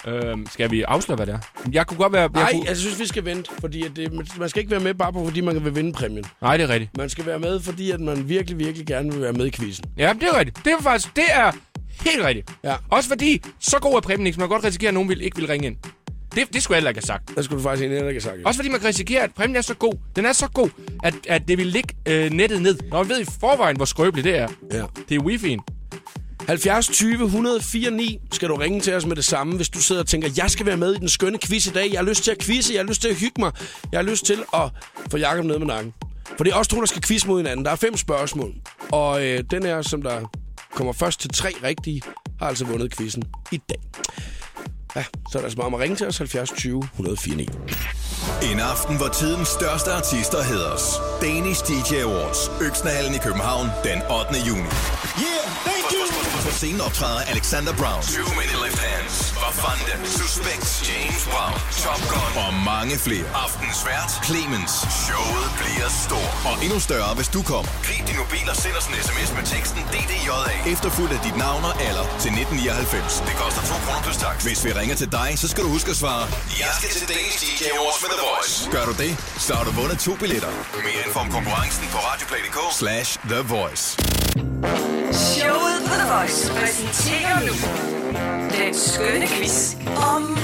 Ja. Øhm, skal vi afsløre, hvad det er? Jeg kunne godt være... Jeg Nej, kunne... jeg synes, vi skal vente, fordi at det, man skal ikke være med bare på, fordi man vil vinde præmien. Nej, det er rigtigt. Man skal være med, fordi at man virkelig, virkelig gerne vil være med i quizzen. Ja, det er rigtigt. Det er faktisk... Det er helt rigtigt. Ja. Også fordi, så god er præmien ikke, så man kan godt risikere, at nogen vil, ikke vil ringe ind. Det, det skulle jeg heller ikke have sagt. Der skulle du faktisk egentlig ikke have sagt. Også fordi man kan risikere, at præmien er så god. Den er så god, at, at det vil ligge øh, nettet ned. Når vi ved i forvejen, hvor skrøbeligt det er. Ja. Det er wifi'en. 70 20 104 9 skal du ringe til os med det samme, hvis du sidder og tænker, jeg skal være med i den skønne quiz i dag. Jeg har lyst til at quizze, jeg har lyst til at hygge mig. Jeg har lyst til at få Jacob ned med nakken. For det er også to, der skal quiz mod hinanden. Der er fem spørgsmål. Og øh, den her, som der kommer først til tre rigtige, har altså vundet quizzen i dag. Ja, så er der altså bare om at ringe til os 70 20 104 9. En aften, hvor tidens største artister hedres. Danish DJ Awards. Øksnehallen i København den 8. juni. Yeah, scenen optræder Alexander Brown. Two Many Left Hands. Vafanda. Suspect. James Brown. Top Gun. Og mange flere. Aftens vært. Clemens. Showet bliver stort. Og endnu større, hvis du kommer. Grib din mobil og send os en sms med teksten DDJA. Efterfulgt af dit navn og alder til 1999. Det koster 2 kroner plus tax. Hvis vi ringer til dig, så skal du huske at svare. Jeg skal til Danish DJ Awards med The Voice. Gør du det, så har du vundet to billetter. Mere info om konkurrencen på radioplay.dk slash The Voice. Præsenterer nu den skønne quiz om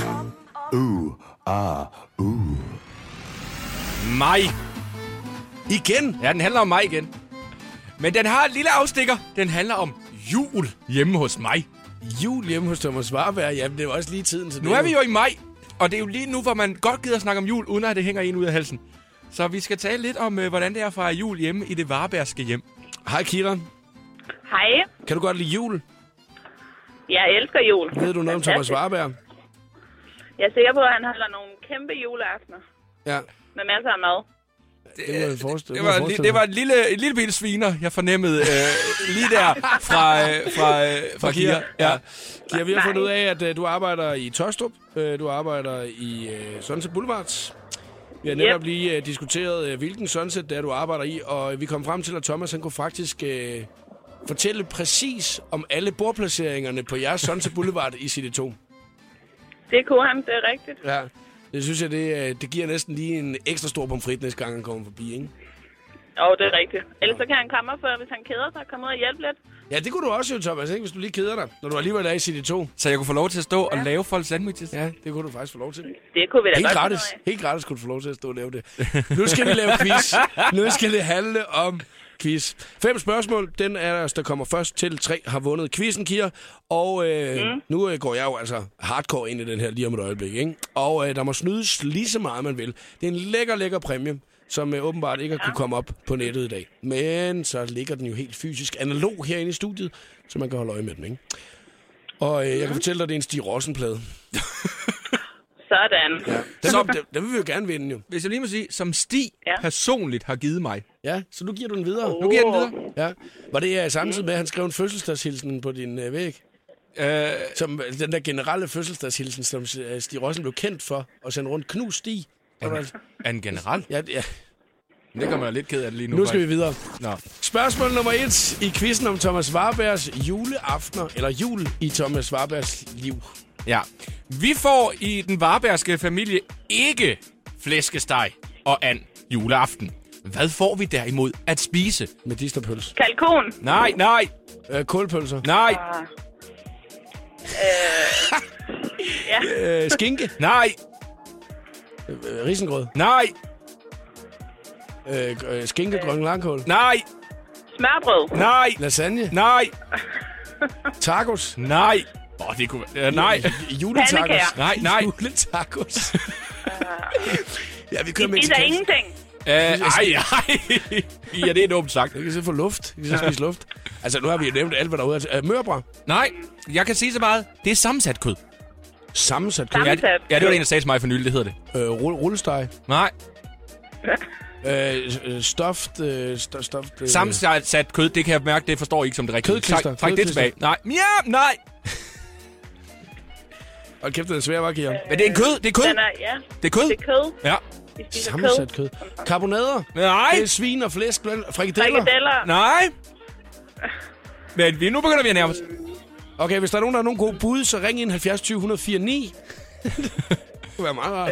Mig. Igen? Ja, den handler om mig igen. Men den har en lille afstikker. Den handler om jul hjemme hos mig. Jul hjemme hos Thomas Warberg. Jamen, det er også lige tiden til Nu det. er vi jo i maj, og det er jo lige nu, hvor man godt gider snakke om jul, uden at det hænger en ud af halsen. Så vi skal tale lidt om, øh, hvordan det er at fejre jul hjemme i det varebærske hjem. Hej, Kira. Hej. Kan du godt lide jul? Jeg elsker jul. Ved du noget om Thomas. Warberg? Jeg er sikker på, at han holder nogle kæmpe juleaftener Ja, med masser af mad. det må jeg forestille Det var, det var en lille, en lille bitte sviner, jeg fornemmede øh, lige der fra, øh, fra, øh, fra Kira. Ja. Kira, vi har fundet ud af, at uh, du arbejder i Tøjstrup. Uh, du arbejder i uh, Sunset Boulevard. Vi har netop Yep. lige uh, diskuteret, uh, hvilken Sunset det er, du arbejder i, og vi kom frem til, at Thomas han kunne faktisk uh, fortælle præcis om alle bordplaceringerne på jeres Sunset Boulevard i CD2. Det kunne han, det er rigtigt. Ja, det synes jeg, det, øh, det giver næsten lige en ekstra stor pomfrit, næste gang han kommer forbi, ikke? Og det er rigtigt. Ellers så kan han komme for, hvis han keder sig, komme ud og hjælpe lidt. Ja, det kunne du også jo, Thomas, ikke? hvis du lige keder dig, når du alligevel er i CD2. Så jeg kunne få lov til at stå og lave folk sandwiches. Ja, det kunne du faktisk få lov til. Det kunne vi da Helt godt gratis. Helt gratis kunne du få lov til at stå og lave det. Nu skal vi lave quiz. Nu skal det handle om quiz. Fem spørgsmål. Den er der, der kommer først til tre, har vundet quizzen, Kira. Og øh, mm. nu øh, går jeg jo altså hardcore ind i den her lige om et øjeblik. Ikke? Og øh, der må snydes lige så meget, man vil. Det er en lækker, lækker præmie, som øh, åbenbart ikke har kunne komme op på nettet i dag. Men så ligger den jo helt fysisk analog herinde i studiet, så man kan holde øje med den. Ikke? Og øh, jeg kan fortælle dig, at det er en Stig Rossen-plade. Sådan. Ja. Den, den, den vil vi jo gerne vinde, jo. Hvis jeg lige må sige, som Stig Ja. personligt har givet mig. Ja, så nu giver du den videre. Nu giver jeg den videre. Ja. Var det uh, samtidig med, at han skrev en fødselsdagshilsen på din uh, væg? Øh, Som øh, den der generelle fødselsdagshilsen, som uh, Stig Rossen blev kendt for, og sende rundt knus Stig. Var er den generelt? Ja, ja. Det kommer jeg lidt ked af det lige nu. Nu skal vi faktisk. videre. Nå. Spørgsmål nummer et i quizzen om Thomas Warbergs juleaftener, eller jul i Thomas Warbergs liv. Ja. Vi får i den varbergske familie ikke flæskesteg og and juleaften. Hvad får vi derimod at spise? Medisterpøls. Kalkon. Nej, nej, Øh, kålpølser. nej, Øh, skinke. nej, Øh, risengrød. nej, Øh, øh, skinke, grøn langkål. nej, Smørbrød. nej, Lasagne. nej, Tacos. nej. Åh, oh, det kunne være... Uh, nej. Juletacos. Nej, nej. Juletacos. ja, vi kører Vi spiser mexicansk. ingenting. Uh, ej, ej. ja, det er dumt sagt. Vi kan så få luft. Vi kan så spise luft. Altså, nu har vi jo nævnt alt, hvad der er ude. af- Øh, mørbra. Nej, jeg kan sige så meget. Det er sammensat kød. Sammensat kød. Ja, Sammensat det, ja, det var det, en, der sagde til mig for nylig. Det hedder det. Øh, rull- rullesteg. Nej. Øh, øh, stoft. Øh, st- stoft øh, Sammensat kød, det kan jeg mærke, det forstår I ikke som det rigtige. Kødklister. Træk, træk det tilbage. Nej. Ja, nej. Og kæft, det er svært, var Kian? Men det er en kød. Det er kød. Den er, ja, Det er kød. det er kød. Ja. Vi spiser Sammensat kød. kød. Karbonader. Nej. Det er svin og flæsk. blandt- Frikadeller. Frikadeller. Nej. Men vi, nu begynder vi at nærme os. Okay, hvis der er nogen, der har nogle gode bud, så ring ind 70 20 104 9. det kunne være meget rart.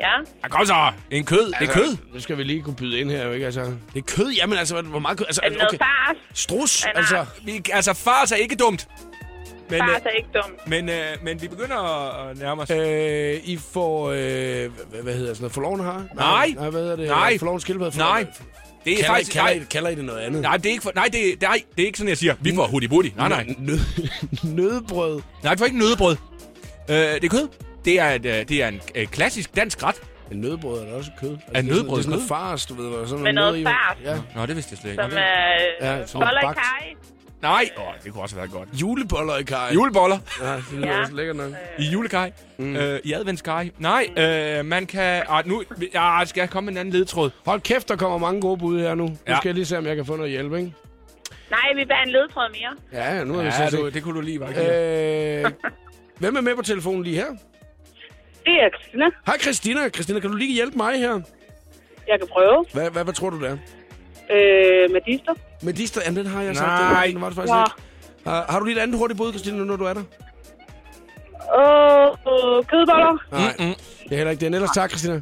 Ja. Ja, kom så. En kød. Det er kød. Nu skal vi lige kunne byde ind her, jo ikke? Altså, det er kød. Jamen altså, hvor meget kød? Altså, noget okay. fars? Strus, altså. Vi, altså, fars er ikke dumt. Men, Fars øh, er ikke dumt. men, øh, men vi begynder at, nærme os. Øh, I får, øh, hvad, hvad hedder sådan noget, forloven har? Nej. Nej, hvad hedder det? Nej. Forloven skildpadde? Nej. Det er Kalder, faktisk... kalder, Nej, I, kalder I det noget andet? nej, det er ikke, for, nej, det, nej, det er ikke sådan, jeg siger. Vi får hudi budi. Nej, nej. Nød, nødbrød. Nej, du får ikke nødebrød. Øh, det er kød. Det er, et, øh, det er en øh, klassisk dansk ret. En nødbrød er da også kød. Altså, Er det nødbrød Det er sådan noget fars, du ved. Sådan Med noget i. fars. Ja. Nå, det vidste jeg slet ikke. Som er Ja, ja, som boller i kaj. Nej, Åh, det kunne også været godt. Juleboller i kaj. Juleboller Ja, det lyder Ja. også lækkert nok. i julekaj. Mm. Øh, I adventskaj. Nej, øh, man kan... Ah, nu ah, skal jeg komme med en anden ledtråd. Hold kæft, der kommer mange gode bud her nu. Nu Ja. skal jeg lige se, om jeg kan få noget hjælp, ikke? Nej, vi have en ledtråd mere. Ja, ja, nu er vi Ja, så du, det kunne du lige bare Øh, hvem er med på telefonen lige her? Det er Christina. Hej Christina. Christina, kan du lige hjælpe mig her? Jeg kan prøve. Hvad, hvad, hvad tror du, det er? Øh. Medister, jamen den har jeg sagt. Nej. Den var det faktisk Nå. ikke. Har, har du lige et andet hurtigt bud, Christina, nu når du er der? Åh, øh, kødboller. Nej, mm, det er heller ikke det. Ellers tak, Christina.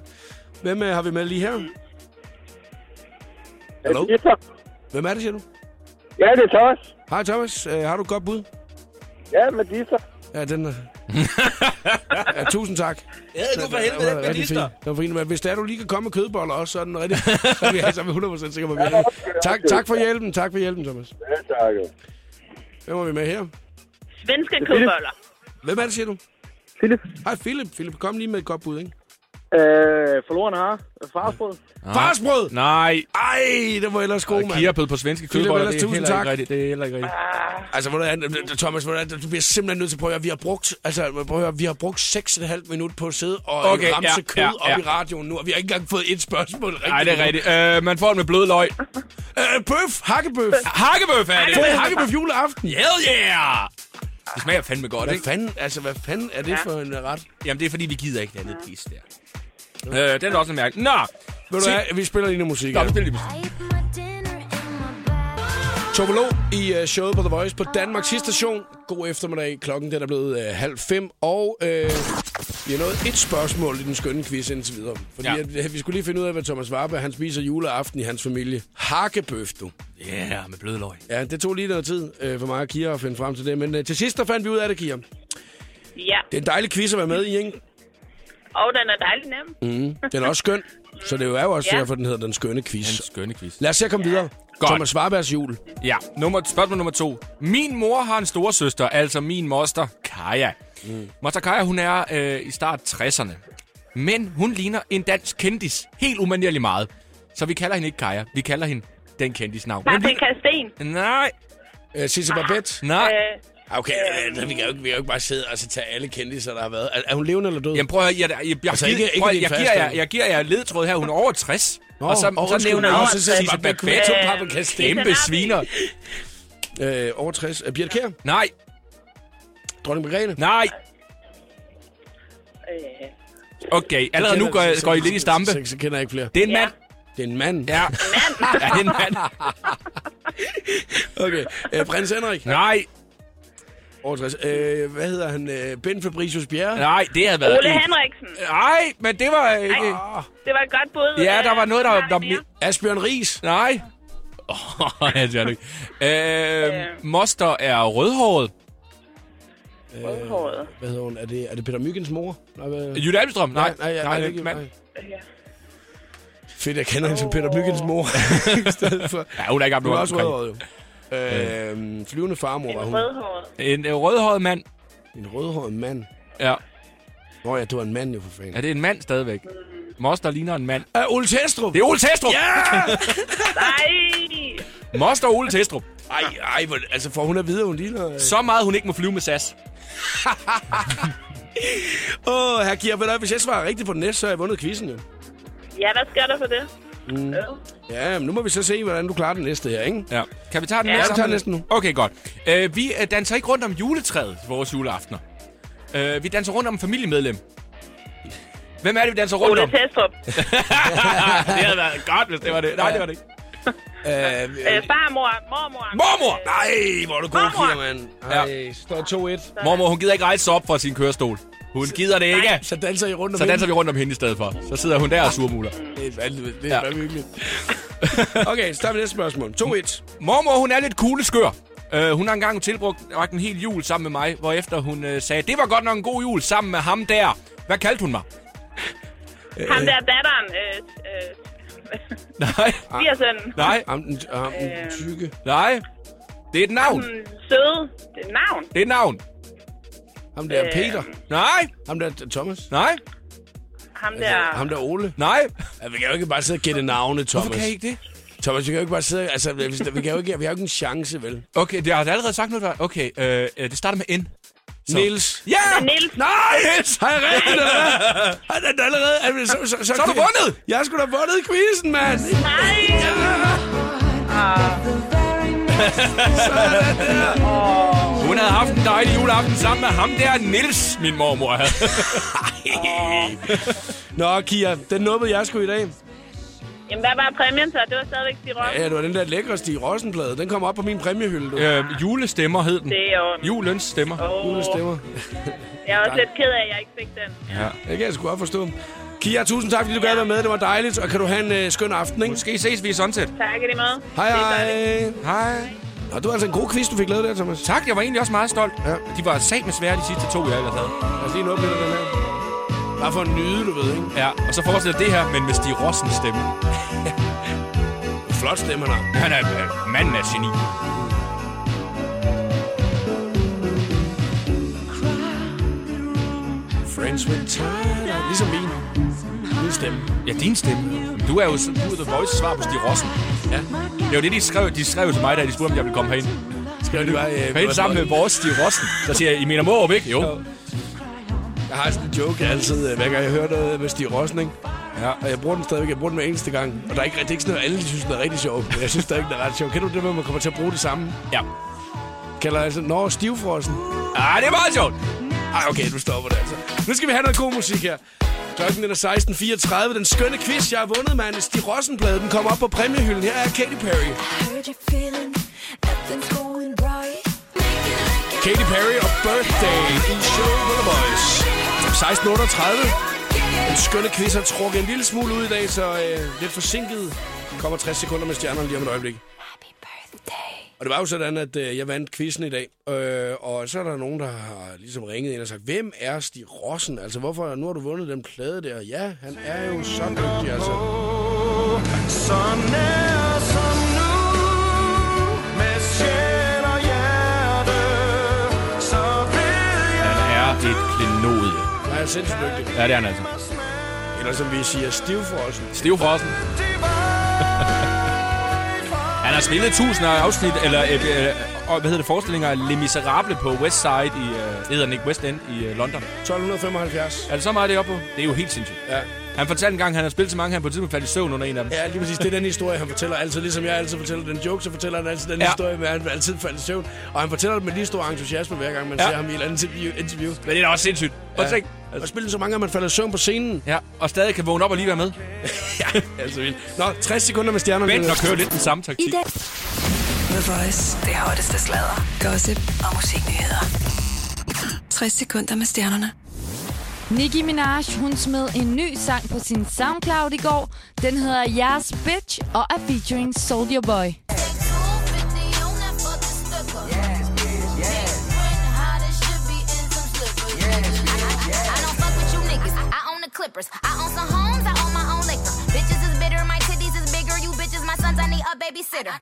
Hvem øh, har vi med lige her? Hallo? Hvem er det, siger du? Ja, det er Thomas. Hej Thomas, øh, har du et godt bud? Ja, Medister. Ja, den er... ja, tusind tak. Ja, du for Det var rigtig fint. Det var fint. Men hvis det er, du lige kan komme med kødboller også, så er den rigtig... så er vi, så er vi 100% sikre på, at vi er. Tak, tak for hjælpen. Tak for hjælpen, Thomas. Ja, tak. Hvem er vi med her? Svenske kødboller. Hvem er det, siger du? Philip. Hej Philip. Philip, kom lige med et godt bud, ikke? Øh, forloren har. Farsbrød. Farsbrød! Nej. Ej, det var ellers god, mand. Kirpød på svenske kødboller, det er heller tak. ikke rigtigt. Det er heller ikke rigtigt. Altså, hvor er, Thomas, hvor du bliver simpelthen nødt til at prøve at høre, vi har brugt, altså, prøv at høre, vi har brugt 6,5 minut på at sidde og Okay, ramse ja, kød ja, op ja. i radioen nu, og vi har ikke engang fået et spørgsmål rigtigt. Nej, det er rigtigt. Øh, man får den med blød løg. Øh, bøf, hakkebøf. Hakkebøf er det. Hakkebøf juleaften. Hell yeah! Det smager fandme godt, Hvad ikke? fanden, altså, hvad fanden er det for en ret? Jamen, det er fordi, vi gider ikke det andet pis der. Øh, den er også en mærke. Nå, Ved du hvad, vi spiller lige noget musik Nå, her. vi spiller lige Tove Lo i uh, showet på The Voice på Danmarks station. God eftermiddag. Klokken den er blevet uh, halv fem, og uh, vi har nået et spørgsmål i den skønne quiz indtil videre. Fordi Ja. ja. at, vi skulle lige finde ud af, hvad Thomas Warberg han spiser juleaften i hans familie. Hakkebøf, du. Ja, yeah, med blød løg. Ja, det tog lige noget tid uh, for mig og Kira at finde frem til det. Men uh, til sidst, der fandt vi ud af det, Kira. Det Ja, er en dejlig quiz at være med i, ikke? og den er dejlig nem. Mm. Den er også skøn. Så det er jo også Ja. derfor, den hedder Den Skønne Quiz. En skønne quiz. Lad os se at komme videre. Godt. Thomas Warbergs jul. Ja, nummer, spørgsmål nummer to. Min mor har en storesøster, altså min moster Kaja. Mm. Moster Kaja, hun er øh, i start 60'erne. Men hun ligner en dansk kendis helt umanerligt meget. Så vi kalder hende ikke Kaja. Vi kalder hende den kendis navn. Hun Martin Kasten. ligner- Nej, Uh, Sisse Babette. nej. Øh, Okay, øh, vi, kan jo ikke, vi kan jo ikke bare sidde og så tage alle kendtiser, der har været. Er, er hun levende eller død? Jamen prøv at høre, jeg, jeg, jeg, Altså, jeg, ikke- ikke, ikke prøv, jeg, faste. giver jer, jeg giver jer ledtråd her, hun er over 60. Nå, og så, så nævner jeg så også jeg Sisse Babette. Kæmpe sviner. Øh, over 60. Uh, Birte Kjær. Nej, Dronning Margrethe. nej. øh, Okay, allerede nu går, jeg- går I lidt i stampe. Så, så kender jeg ikke flere. Det er en Ja. mand. Det er en mand. Ja. ja, det er en mand. Okay. Øh, prins Henrik. Nej, Over 60. Øh, hvad hedder han? Øh, ben Fabricius Bjerre. nej, det havde været... Ole en- Henriksen. Nej, men det var ikke... Ej. Det var et godt bud. Ja, Øh, der var noget, der... der, der Asbjørn Ries. nej. Åh, oh, jeg. Øh, Moster er rødhåret. Rødhåret. Hvad hedder hun? Er det, er det Peter Myggens mor? Nej, hvad? Jytte Almstrøm? Nej, nej, nej, nej, det er ikke, mand. nej. Ja. Fedt, jeg kender hende som Peter Myggens mor. I stedet for. Ja, hun er ikke Hun er også rødhåret, jo. Øh, flyvende farmor var En hun. rødhåret. En øh, rødhåret mand. En rødhåret mand. Ja. Nå ja, det var en mand jo for fanden. ja, det er en mand stadigvæk. Moster ligner en mand. Uh, Ole Testrup! Det er Ole Testrup! Ja! Nej! Moster Ole Testrup. Ej, ej, hvor, altså får hun at vide, at hun ligner... øh, Så meget, hun ikke må flyve med SAS. Åh, oh, her Kira, ved du, hvis jeg svarer rigtigt på den næste, så har jeg vundet quizzen jo. Ja, hvad sker der for det? Mm. Ja, men nu må vi så se, hvordan du klarer den næste her, ikke? Ja. Kan vi tage den Ja, næste? vi tager den næste nu. Okay, godt. Uh, vi uh, danser ikke rundt om juletræet til vores juleaftener. Uh, vi danser rundt om familiemedlem. Hvem er det, vi danser rundt Ole om? Testrup. det havde været godt, hvis det var det. Nej, det var det ikke. Øh, Øh, farmor. Mormor. Mormor! nej, hvor er du god. Kira, mand. Ej, står 2-1. Mormor, hun gider ikke rejse sig op fra sin kørestol. Hun gider det ikke. Så danser I rundt om Så danser vi rundt om hende i stedet for. Så sidder hun der og surmuler. Det er vanvittigt. Det Ja. er ja. hyggeligt. Okay, så tager vi næste spørgsmål. 2-1. Mormor, hun er lidt kugleskør. Uh, hun har engang tilbrugt en hel jul sammen med mig, hvor efter hun uh, sagde, det var godt nok en god jul sammen med ham der. Hvad kaldte hun mig? Ham der datteren. Øh, øh, Nej, Svigersønnen. nej, Ham den, ham den Øhm. tykke. nej. Det er et navn. Mm, søde. Det er et navn. Det er et navn. Ham der Øh. Peter. Nej, Ham der Thomas. nej, Ham der... Ham der Ole. nej. Ja, vi kan jo ikke bare sidde og gætte navne, Thomas. Hvorfor kan I ikke det? Thomas, vi kan jo ikke bare sidde... Altså, vi, vi, kan jo ikke, vi har jo ikke en chance, vel? Okay, det har jeg allerede sagt noget. der. Okay, øh, øh, det starter med N. Så. Niels. Ja! Niels. Nej! Har jeg rigtigt, eller hvad? Har den allerede... Altså, så, så, så, Så har du vundet! Jeg har sgu da vundet quizzen, mand! Nej! Hun havde haft en dejlig juleaften sammen med ham der, Nils, min mormor havde. Nå, Kia, den nåede jeg sgu i dag. Jamen, hvad var præmien så? Det var stadigvæk Stig Rossen. Ja, det var den der lækre Stig Rosenblad. Den kommer op på min præmiehylde, du. øh, julestemmer hed den. Det er jo... Julens stemmer. Åh, Julestemmer. jeg er også lidt ked af, at jeg ikke fik den. Ja. Det kan jeg sgu godt forstå. Kia, tusind tak, fordi du gad være med. Det var dejligt. Og kan du have en øh, skøn aften, ikke? Måske ses vi i Sunset. Tak i lige måde. Hej, hej. Hej. Og det var altså en god quiz, du fik lavet der, Thomas. Tak, jeg var egentlig også meget stolt. Ja. De var sat med svære, de sidste to, jeg ellers havde. Lad os lige lidt af den her. Bare for at nyde, du ved, ikke? Ja, og så fortsætter det her, men med Stig Rossens stemme. Flot stemme, han har. Han er øh, manden af geni. Friends with time. Ligesom min. Min stemme. Ja, din stemme. Du er jo du er The Voice svar på Stig Rossen. Ja. Det var det, de skrev, de skrev til mig, da de spurgte, om jeg ville komme herind. Skal du bare... Øh, sammen med vores Stig Rossen. Så siger jeg, I mener Mårup, ikke? Jo. Jeg har sådan en joke altid, øh, hver gang jeg hører noget med Stig Rossen, ikke? Ja. Og jeg bruger den stadigvæk. Jeg bruger den hver eneste gang. Og der er ikke, det er ikke sådan noget, alle de synes, det er rigtig sjovt. Men jeg synes stadig, det er ret sjovt. Kender du det med, at man kommer til at bruge det samme? Ja. Kalder jeg altså, Nå, stivfrossen. Ah, det er meget sjovt. Ej, okay, nu stopper det altså. Nu skal vi have noget god musik her. Klokken den er 16.34. Den skønne quiz, jeg har vundet, mand. Stig Rossen-plade, den kommer op på præmiehylden. Her er Katy Perry. Katy Perry og Birthday i show Voice. 16.38. Den skønne quiz har trukket en lille smule ud i dag, så øh, lidt forsinket. Kommer 60 sekunder med stjernerne lige om et øjeblik. Happy birthday. Og det var jo sådan, at øh, jeg vandt quizzen i dag. Øh, og så er der nogen, der har ligesom ringet ind og sagt, hvem er Stig Rossen? Altså, hvorfor, nu har du vundet den plade der. Ja, han er jo så dygtig, altså. Så nær som nu Med sjæl og hjerte Så vil jeg Han er et klenodie. Er sindssygt dygtig. Ja, det er han altså. Eller som vi siger, stivfrossen. Stiv Frossen. Han har spillet tusinder af afsnit, eller øh, og, hvad hedder det, forestillinger af Les Miserables på West Side i, øh, hedder den ikke West End i øh, London. 1275. Er det så meget, det er oppe på? Det er jo helt sindssygt. Ja. Han fortalte en gang, at han har spillet så mange, at han på et tidspunkt faldt i søvn under en af dem. Ja, lige præcis. Det er den historie, han fortæller altid. Ligesom jeg altid fortæller den joke, så fortæller han altid den Ja. ja. historie, med at han altid falder i søvn. Og han fortæller det med lige stor entusiasme, hver gang man Ja. ja. ser ham i et eller andet interview. Men det er da også sindssygt. Prøv at Ja. Tænk. Og spille så mange, at man falder i søvn på scenen. Ja, og stadig kan vågne op og lige være med. ja, altså vildt. Nå, 60 sekunder med stjernerne. Vent og køre lidt den samme taktik. The Voice. Det hotteste sladder, gossip og musiknyheder. 60 sekunder med stjernerne. Nicki Minaj, hun smed en ny sang på sin SoundCloud i går. Den hedder Yes Bitch og er featuring Soldier Boy. Clippers. I own some homes, I own my own liquor. Bitches is bitter, my titties is bigger. You bitches, my sons, I need a babysitter.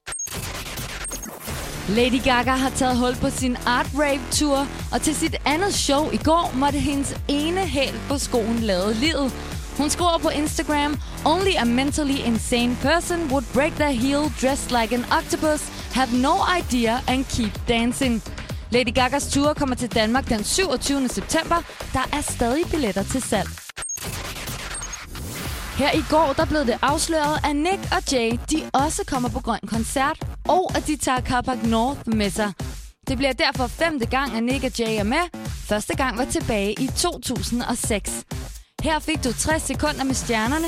Lady Gaga har taget hul på sin Art Rave Tour, og til sit andet show i går måtte hendes ene hæl på skoen lade livet. Hun skriver på Instagram, Only a mentally insane person would break their heel dressed like an octopus, have no idea and keep dancing. Lady Gagas tour kommer til Danmark den 27. september. Der er stadig billetter til salg. Her i går der blev det afsløret, at Nick og Jay de også kommer på Grøn Koncert, og at de tager Carpac North med sig. Det bliver derfor femte gang, at Nick og Jay er med. Første gang var tilbage i 2006. Her fik du 60 sekunder med stjernerne.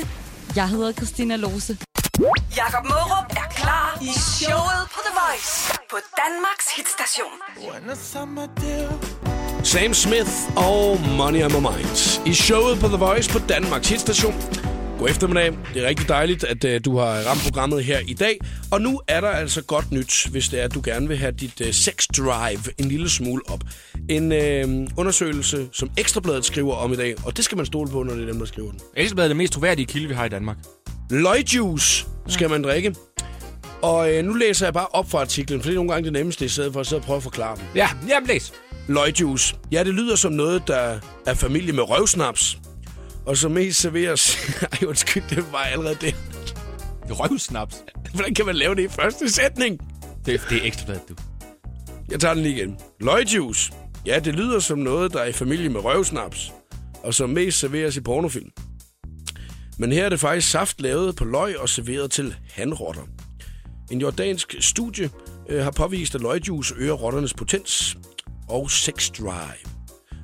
Jeg hedder Christina Lose. Jakob Mørup er klar i showet på The Voice på Danmarks hitstation. Sam Smith og Money on My Mind. I showet på The Voice på Danmarks hitstation. God eftermiddag. Det er rigtig dejligt, at uh, du har ramt programmet her i dag. Og nu er der altså godt nyt, hvis det er, at du gerne vil have dit uh, sex drive en lille smule op. En uh, undersøgelse, som Ekstrabladet skriver om i dag, og det skal man stole på, når det er dem, der skriver den. Ekstrabladet er det mest troværdige kilde, vi har i Danmark. Løgjuice skal man drikke. Og øh, nu læser jeg bare op fra artiklen, for det er nogle gange det nemmeste, i stedet for at sidde og prøve at forklare den. Ja, jamen læs. Løgjuice. Ja, det lyder som noget, der er familie med røvsnaps. Og som mest serveres... Ej, undskyld, det var allerede det. Røvsnaps. Hvordan kan man lave det i første sætning? Det, det er Ekstrabladet, du. Jeg tager den lige igen. Løgjuice. Ja, det lyder som noget, der er i familie med røvsnaps. Og som mest serveres i pornofilm. Men her er det faktisk saft lavet på løg og serveret til hanrotter. En jordansk studie øh, har påvist, at løgjuice øger rotternes potens og sex drive.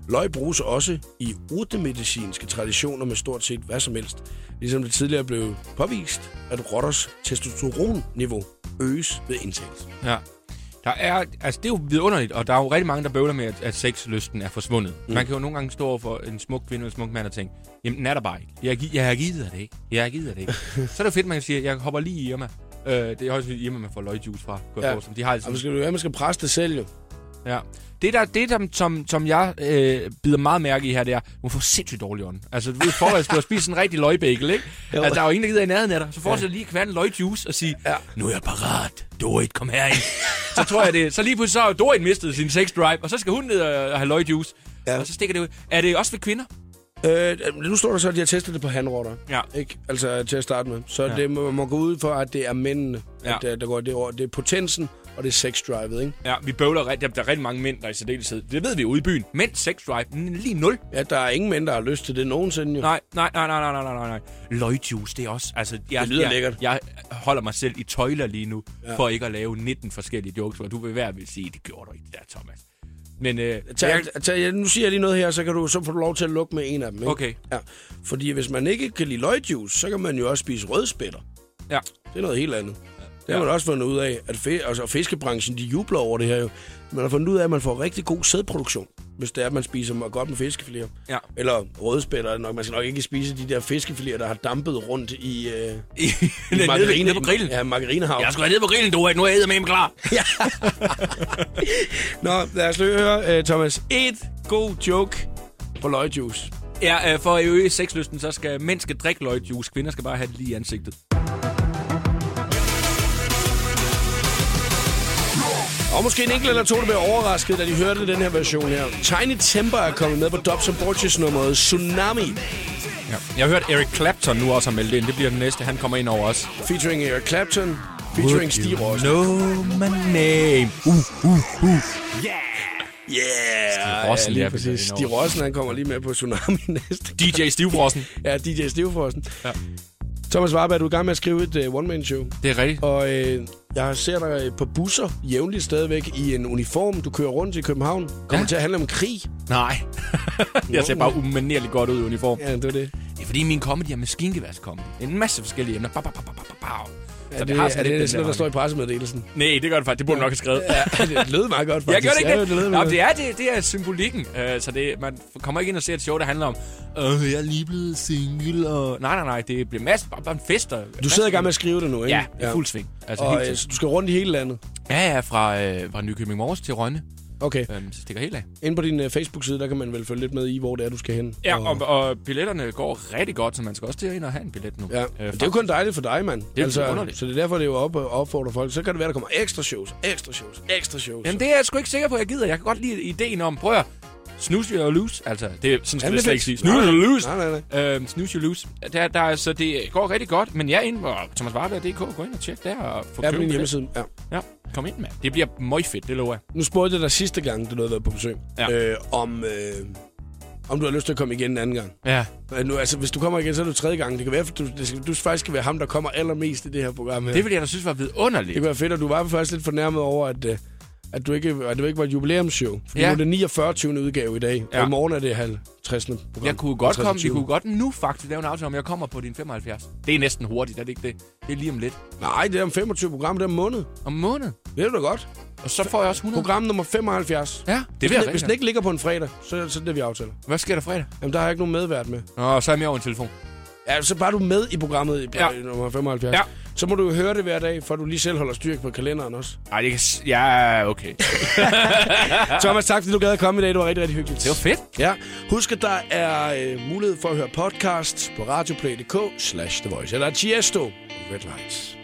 Løg bruges også i urtemedicinske traditioner med stort set hvad som helst. Ligesom det tidligere blev påvist, at rotters testosteronniveau øges ved indtagelse. Ja. Der er, altså det er jo vidunderligt, og der er jo rigtig mange, der bøvler med, at, at sexlysten er forsvundet. Mm. Man kan jo nogle gange stå over for en smuk kvinde og en smuk mand og tænke, jamen den er der bare ikke. Jeg, jeg givet dig det ikke. Jeg dig det ikke. Så er det fedt, man kan sige, jeg hopper lige i Irma. Øh, det er også Irma, man får løgjuice fra. Kunne jeg Ja. forestille mig. De har altså, man skal, man skal presse det selv jo. Ja. Det, der, det der, som, som jeg øh, bider meget mærke i her, det er, hun får sindssygt dårlig ånd. Altså, du ved, har spist sådan en rigtig løgbækkel, ikke? Jo. Altså, der er jo ingen, der gider i nærheden af dig. Så forestil dig lige at kværne løgjuice og sige, Ja. nu er jeg parat. Dorit, kom herind. så tror jeg det. Så lige pludselig så har Dorit mistet sin sex drive, og så skal hun ned og have løgjuice. Ja. Og så stikker det ud. Er det også ved kvinder? Øh, nu står der så, at de har testet det på hanrotter. Ja. Ikke? Altså til at starte med. Så Ja. ja. det må, må gå ud for, at det er mændene, Ja. ja. at, der, der går det over. Det er potensen, og det er sex-drivet, ikke? Ja, vi bøvler rigtig. Der er rigtig mange mænd, der er i særdeleshed. Det ved vi ude i byen. Mænd sex drive, n- lige nul. Ja, der er ingen mænd, der har lyst til det nogensinde, jo. Nej, nej, nej, nej, nej, nej, nej, nej. Løgjuice, det er også... Altså, jeg, Det lyder jeg, lækkert. Jeg holder mig selv i tøjler lige nu, ja. For ikke at lave 19 forskellige jokes, hvor du vil være vil sige, det gjorde du ikke, det der, Thomas. Men øh, Tag, jeg, tag, nu siger jeg lige noget her, så, kan du, så får du lov til at lukke med en af dem, ikke? Okay. Ja. Fordi hvis man ikke kan lide løgjuice, så kan man jo også spise rødspætter. Ja. Det er noget helt andet. Det har man også fundet ud af, at fe, altså fiskebranchen, de jubler over det her jo. Man har fundet ud af, at man får rigtig god sædproduktion, hvis det er, at man spiser godt med fiskefiléer. Ja. Eller rødspætter. er Nok. Man skal nok ikke spise de der fiskefiléer, der har dampet rundt i, øh, I, i margarine, nede på grillen. Ja, margarinehav. Jeg skal være nede på grillen, du Nu er jeg med klar. Nå, lad os lige høre, uh, Thomas. Et god joke på løgjuice. Ja, øh, for at øge sexlysten, så skal mænd skal drikke løgjuice. Kvinder skal bare have det lige i ansigtet. Og måske en enkelt eller to, der bliver overrasket, da de hørte den her version her. Tiny Temper er kommet med på Dobson Borges nummeret Tsunami, Ja. Jeg har hørt Eric Clapton nu også har meldt ind. Det bliver den næste. Han kommer ind over os. featuring Eric Clapton, featuring Steve Ross. know my name. Uh, uh, uh. Yeah! Stig Rossen, ja, lige præcis. Stig Rossen, han kommer lige med på Tsunami næste. DJ Stivfrossen. Ja, DJ Stivfrossen. Ja. Thomas Warberg, du er i gang med at skrive et uh, one-man-show. Det er rigtigt. Og øh, Jeg ser dig på busser jævnligt stadigvæk i en uniform. Du kører rundt i København. Kommer Ja. til at handle om krig. Nej. jeg ser bare umanerligt godt ud i uniform. Ja, det er det. Det er fordi min comedy er maskingeværscomedy. En masse forskellige emner. Ba, ba, ba, ba, ba, ba. Er Så det, har er sådan det, lidt det sådan den noget, der står i pressemeddelelsen? Nej, det gør det faktisk. Det burde du nok have skrevet. Ja, det lød meget godt, faktisk. Jeg gør det ikke Ja, det. det Nå, det er, det, det er symbolikken. Uh, så det, man kommer ikke ind og ser et show, der handler om, øh, jeg er lige blevet single, og... Nej, nej, nej, det bliver masse, bare, bare en fest. Og, Du sidder i gang med at skrive det nu, ikke? Ja, det er fuld sving. Altså, Og helt øh, du skal rundt i hele landet. Ja, ja, fra, øh, fra Nykøbing Mors til Rønne. Okay. Øhm, så stikker helt af. Inde på din uh, Facebook-side, der kan man vel følge lidt med i, hvor det er, du skal hen. Ja, og, og billetterne går rigtig godt, så man skal også til at ind og have en billet nu. Ja, Øh, det er jo kun dejligt for dig, mand. Det er underligt. Så det er derfor, det er jo op og opfordrer folk. Så kan det være, der kommer ekstra shows, ekstra shows, ekstra shows. Jamen, det er jeg sgu ikke sikker på, at jeg gider. Jeg kan godt lide ideen om, prøv at snooze or lose. Altså, det, er- sådan skal er slet ikke sige. Snooze Nej, or lose. nej, nej, Øhm, snooze you lose. Der, der, er- så det går rigtig godt, men jeg er inde på thomasvarberg.dk. Gå ind og tjek der og få Ja, købt min hjemmeside. Ja. Ja, kom ind, mand. Det bliver møg fedt, det lover jeg. Nu spurgte jeg dig sidste gang, du havde været på besøg, Ja. øh, om, øh, om du har lyst til at komme igen en anden gang. Ja. Men nu, altså, hvis du kommer igen, så er det jo tredje gang. Det kan være, du, det skal, du faktisk skal være ham, der kommer allermest i det her program her. Det ville jeg da synes var vidunderligt. det kunne være fedt, og du var faktisk lidt fornærmet over, at, øh, at, du ikke, at det ikke var et jubilæumsshow. For Ja. nu er det 49. udgave i dag, Ja. og i morgen er det 50. program. Jeg kunne godt 50. komme, vi kunne godt nu faktisk lave en aftale om, jeg kommer på din 75. Det er næsten hurtigt, er det ikke det? Det er lige om lidt. Nej, det er om 25 program, det er om måned. Om måned. Ved du da godt. Og så får jeg også 100. Program nummer 75. Ja, det Hvis, den, hvis den ikke ligger på en fredag, så, så er det, vi aftaler. Hvad sker der fredag? Jamen, der har jeg ikke nogen medvært med. Nå, så er jeg mere over en telefon. Ja, så bare du med i programmet i Ja. nummer 75. Ja. Så må du jo høre det hver dag, for du lige selv holder styr på kalenderen også. Ej, det kan... s- Ja, okay. Thomas, tak fordi du gad at komme i dag. Det var rigtig, rigtig hyggeligt. Det var fedt. Ja. Husk, at der er øh, mulighed for at høre podcast på radioplay.dk slash The Voice. Eller Tiesto Red Lights.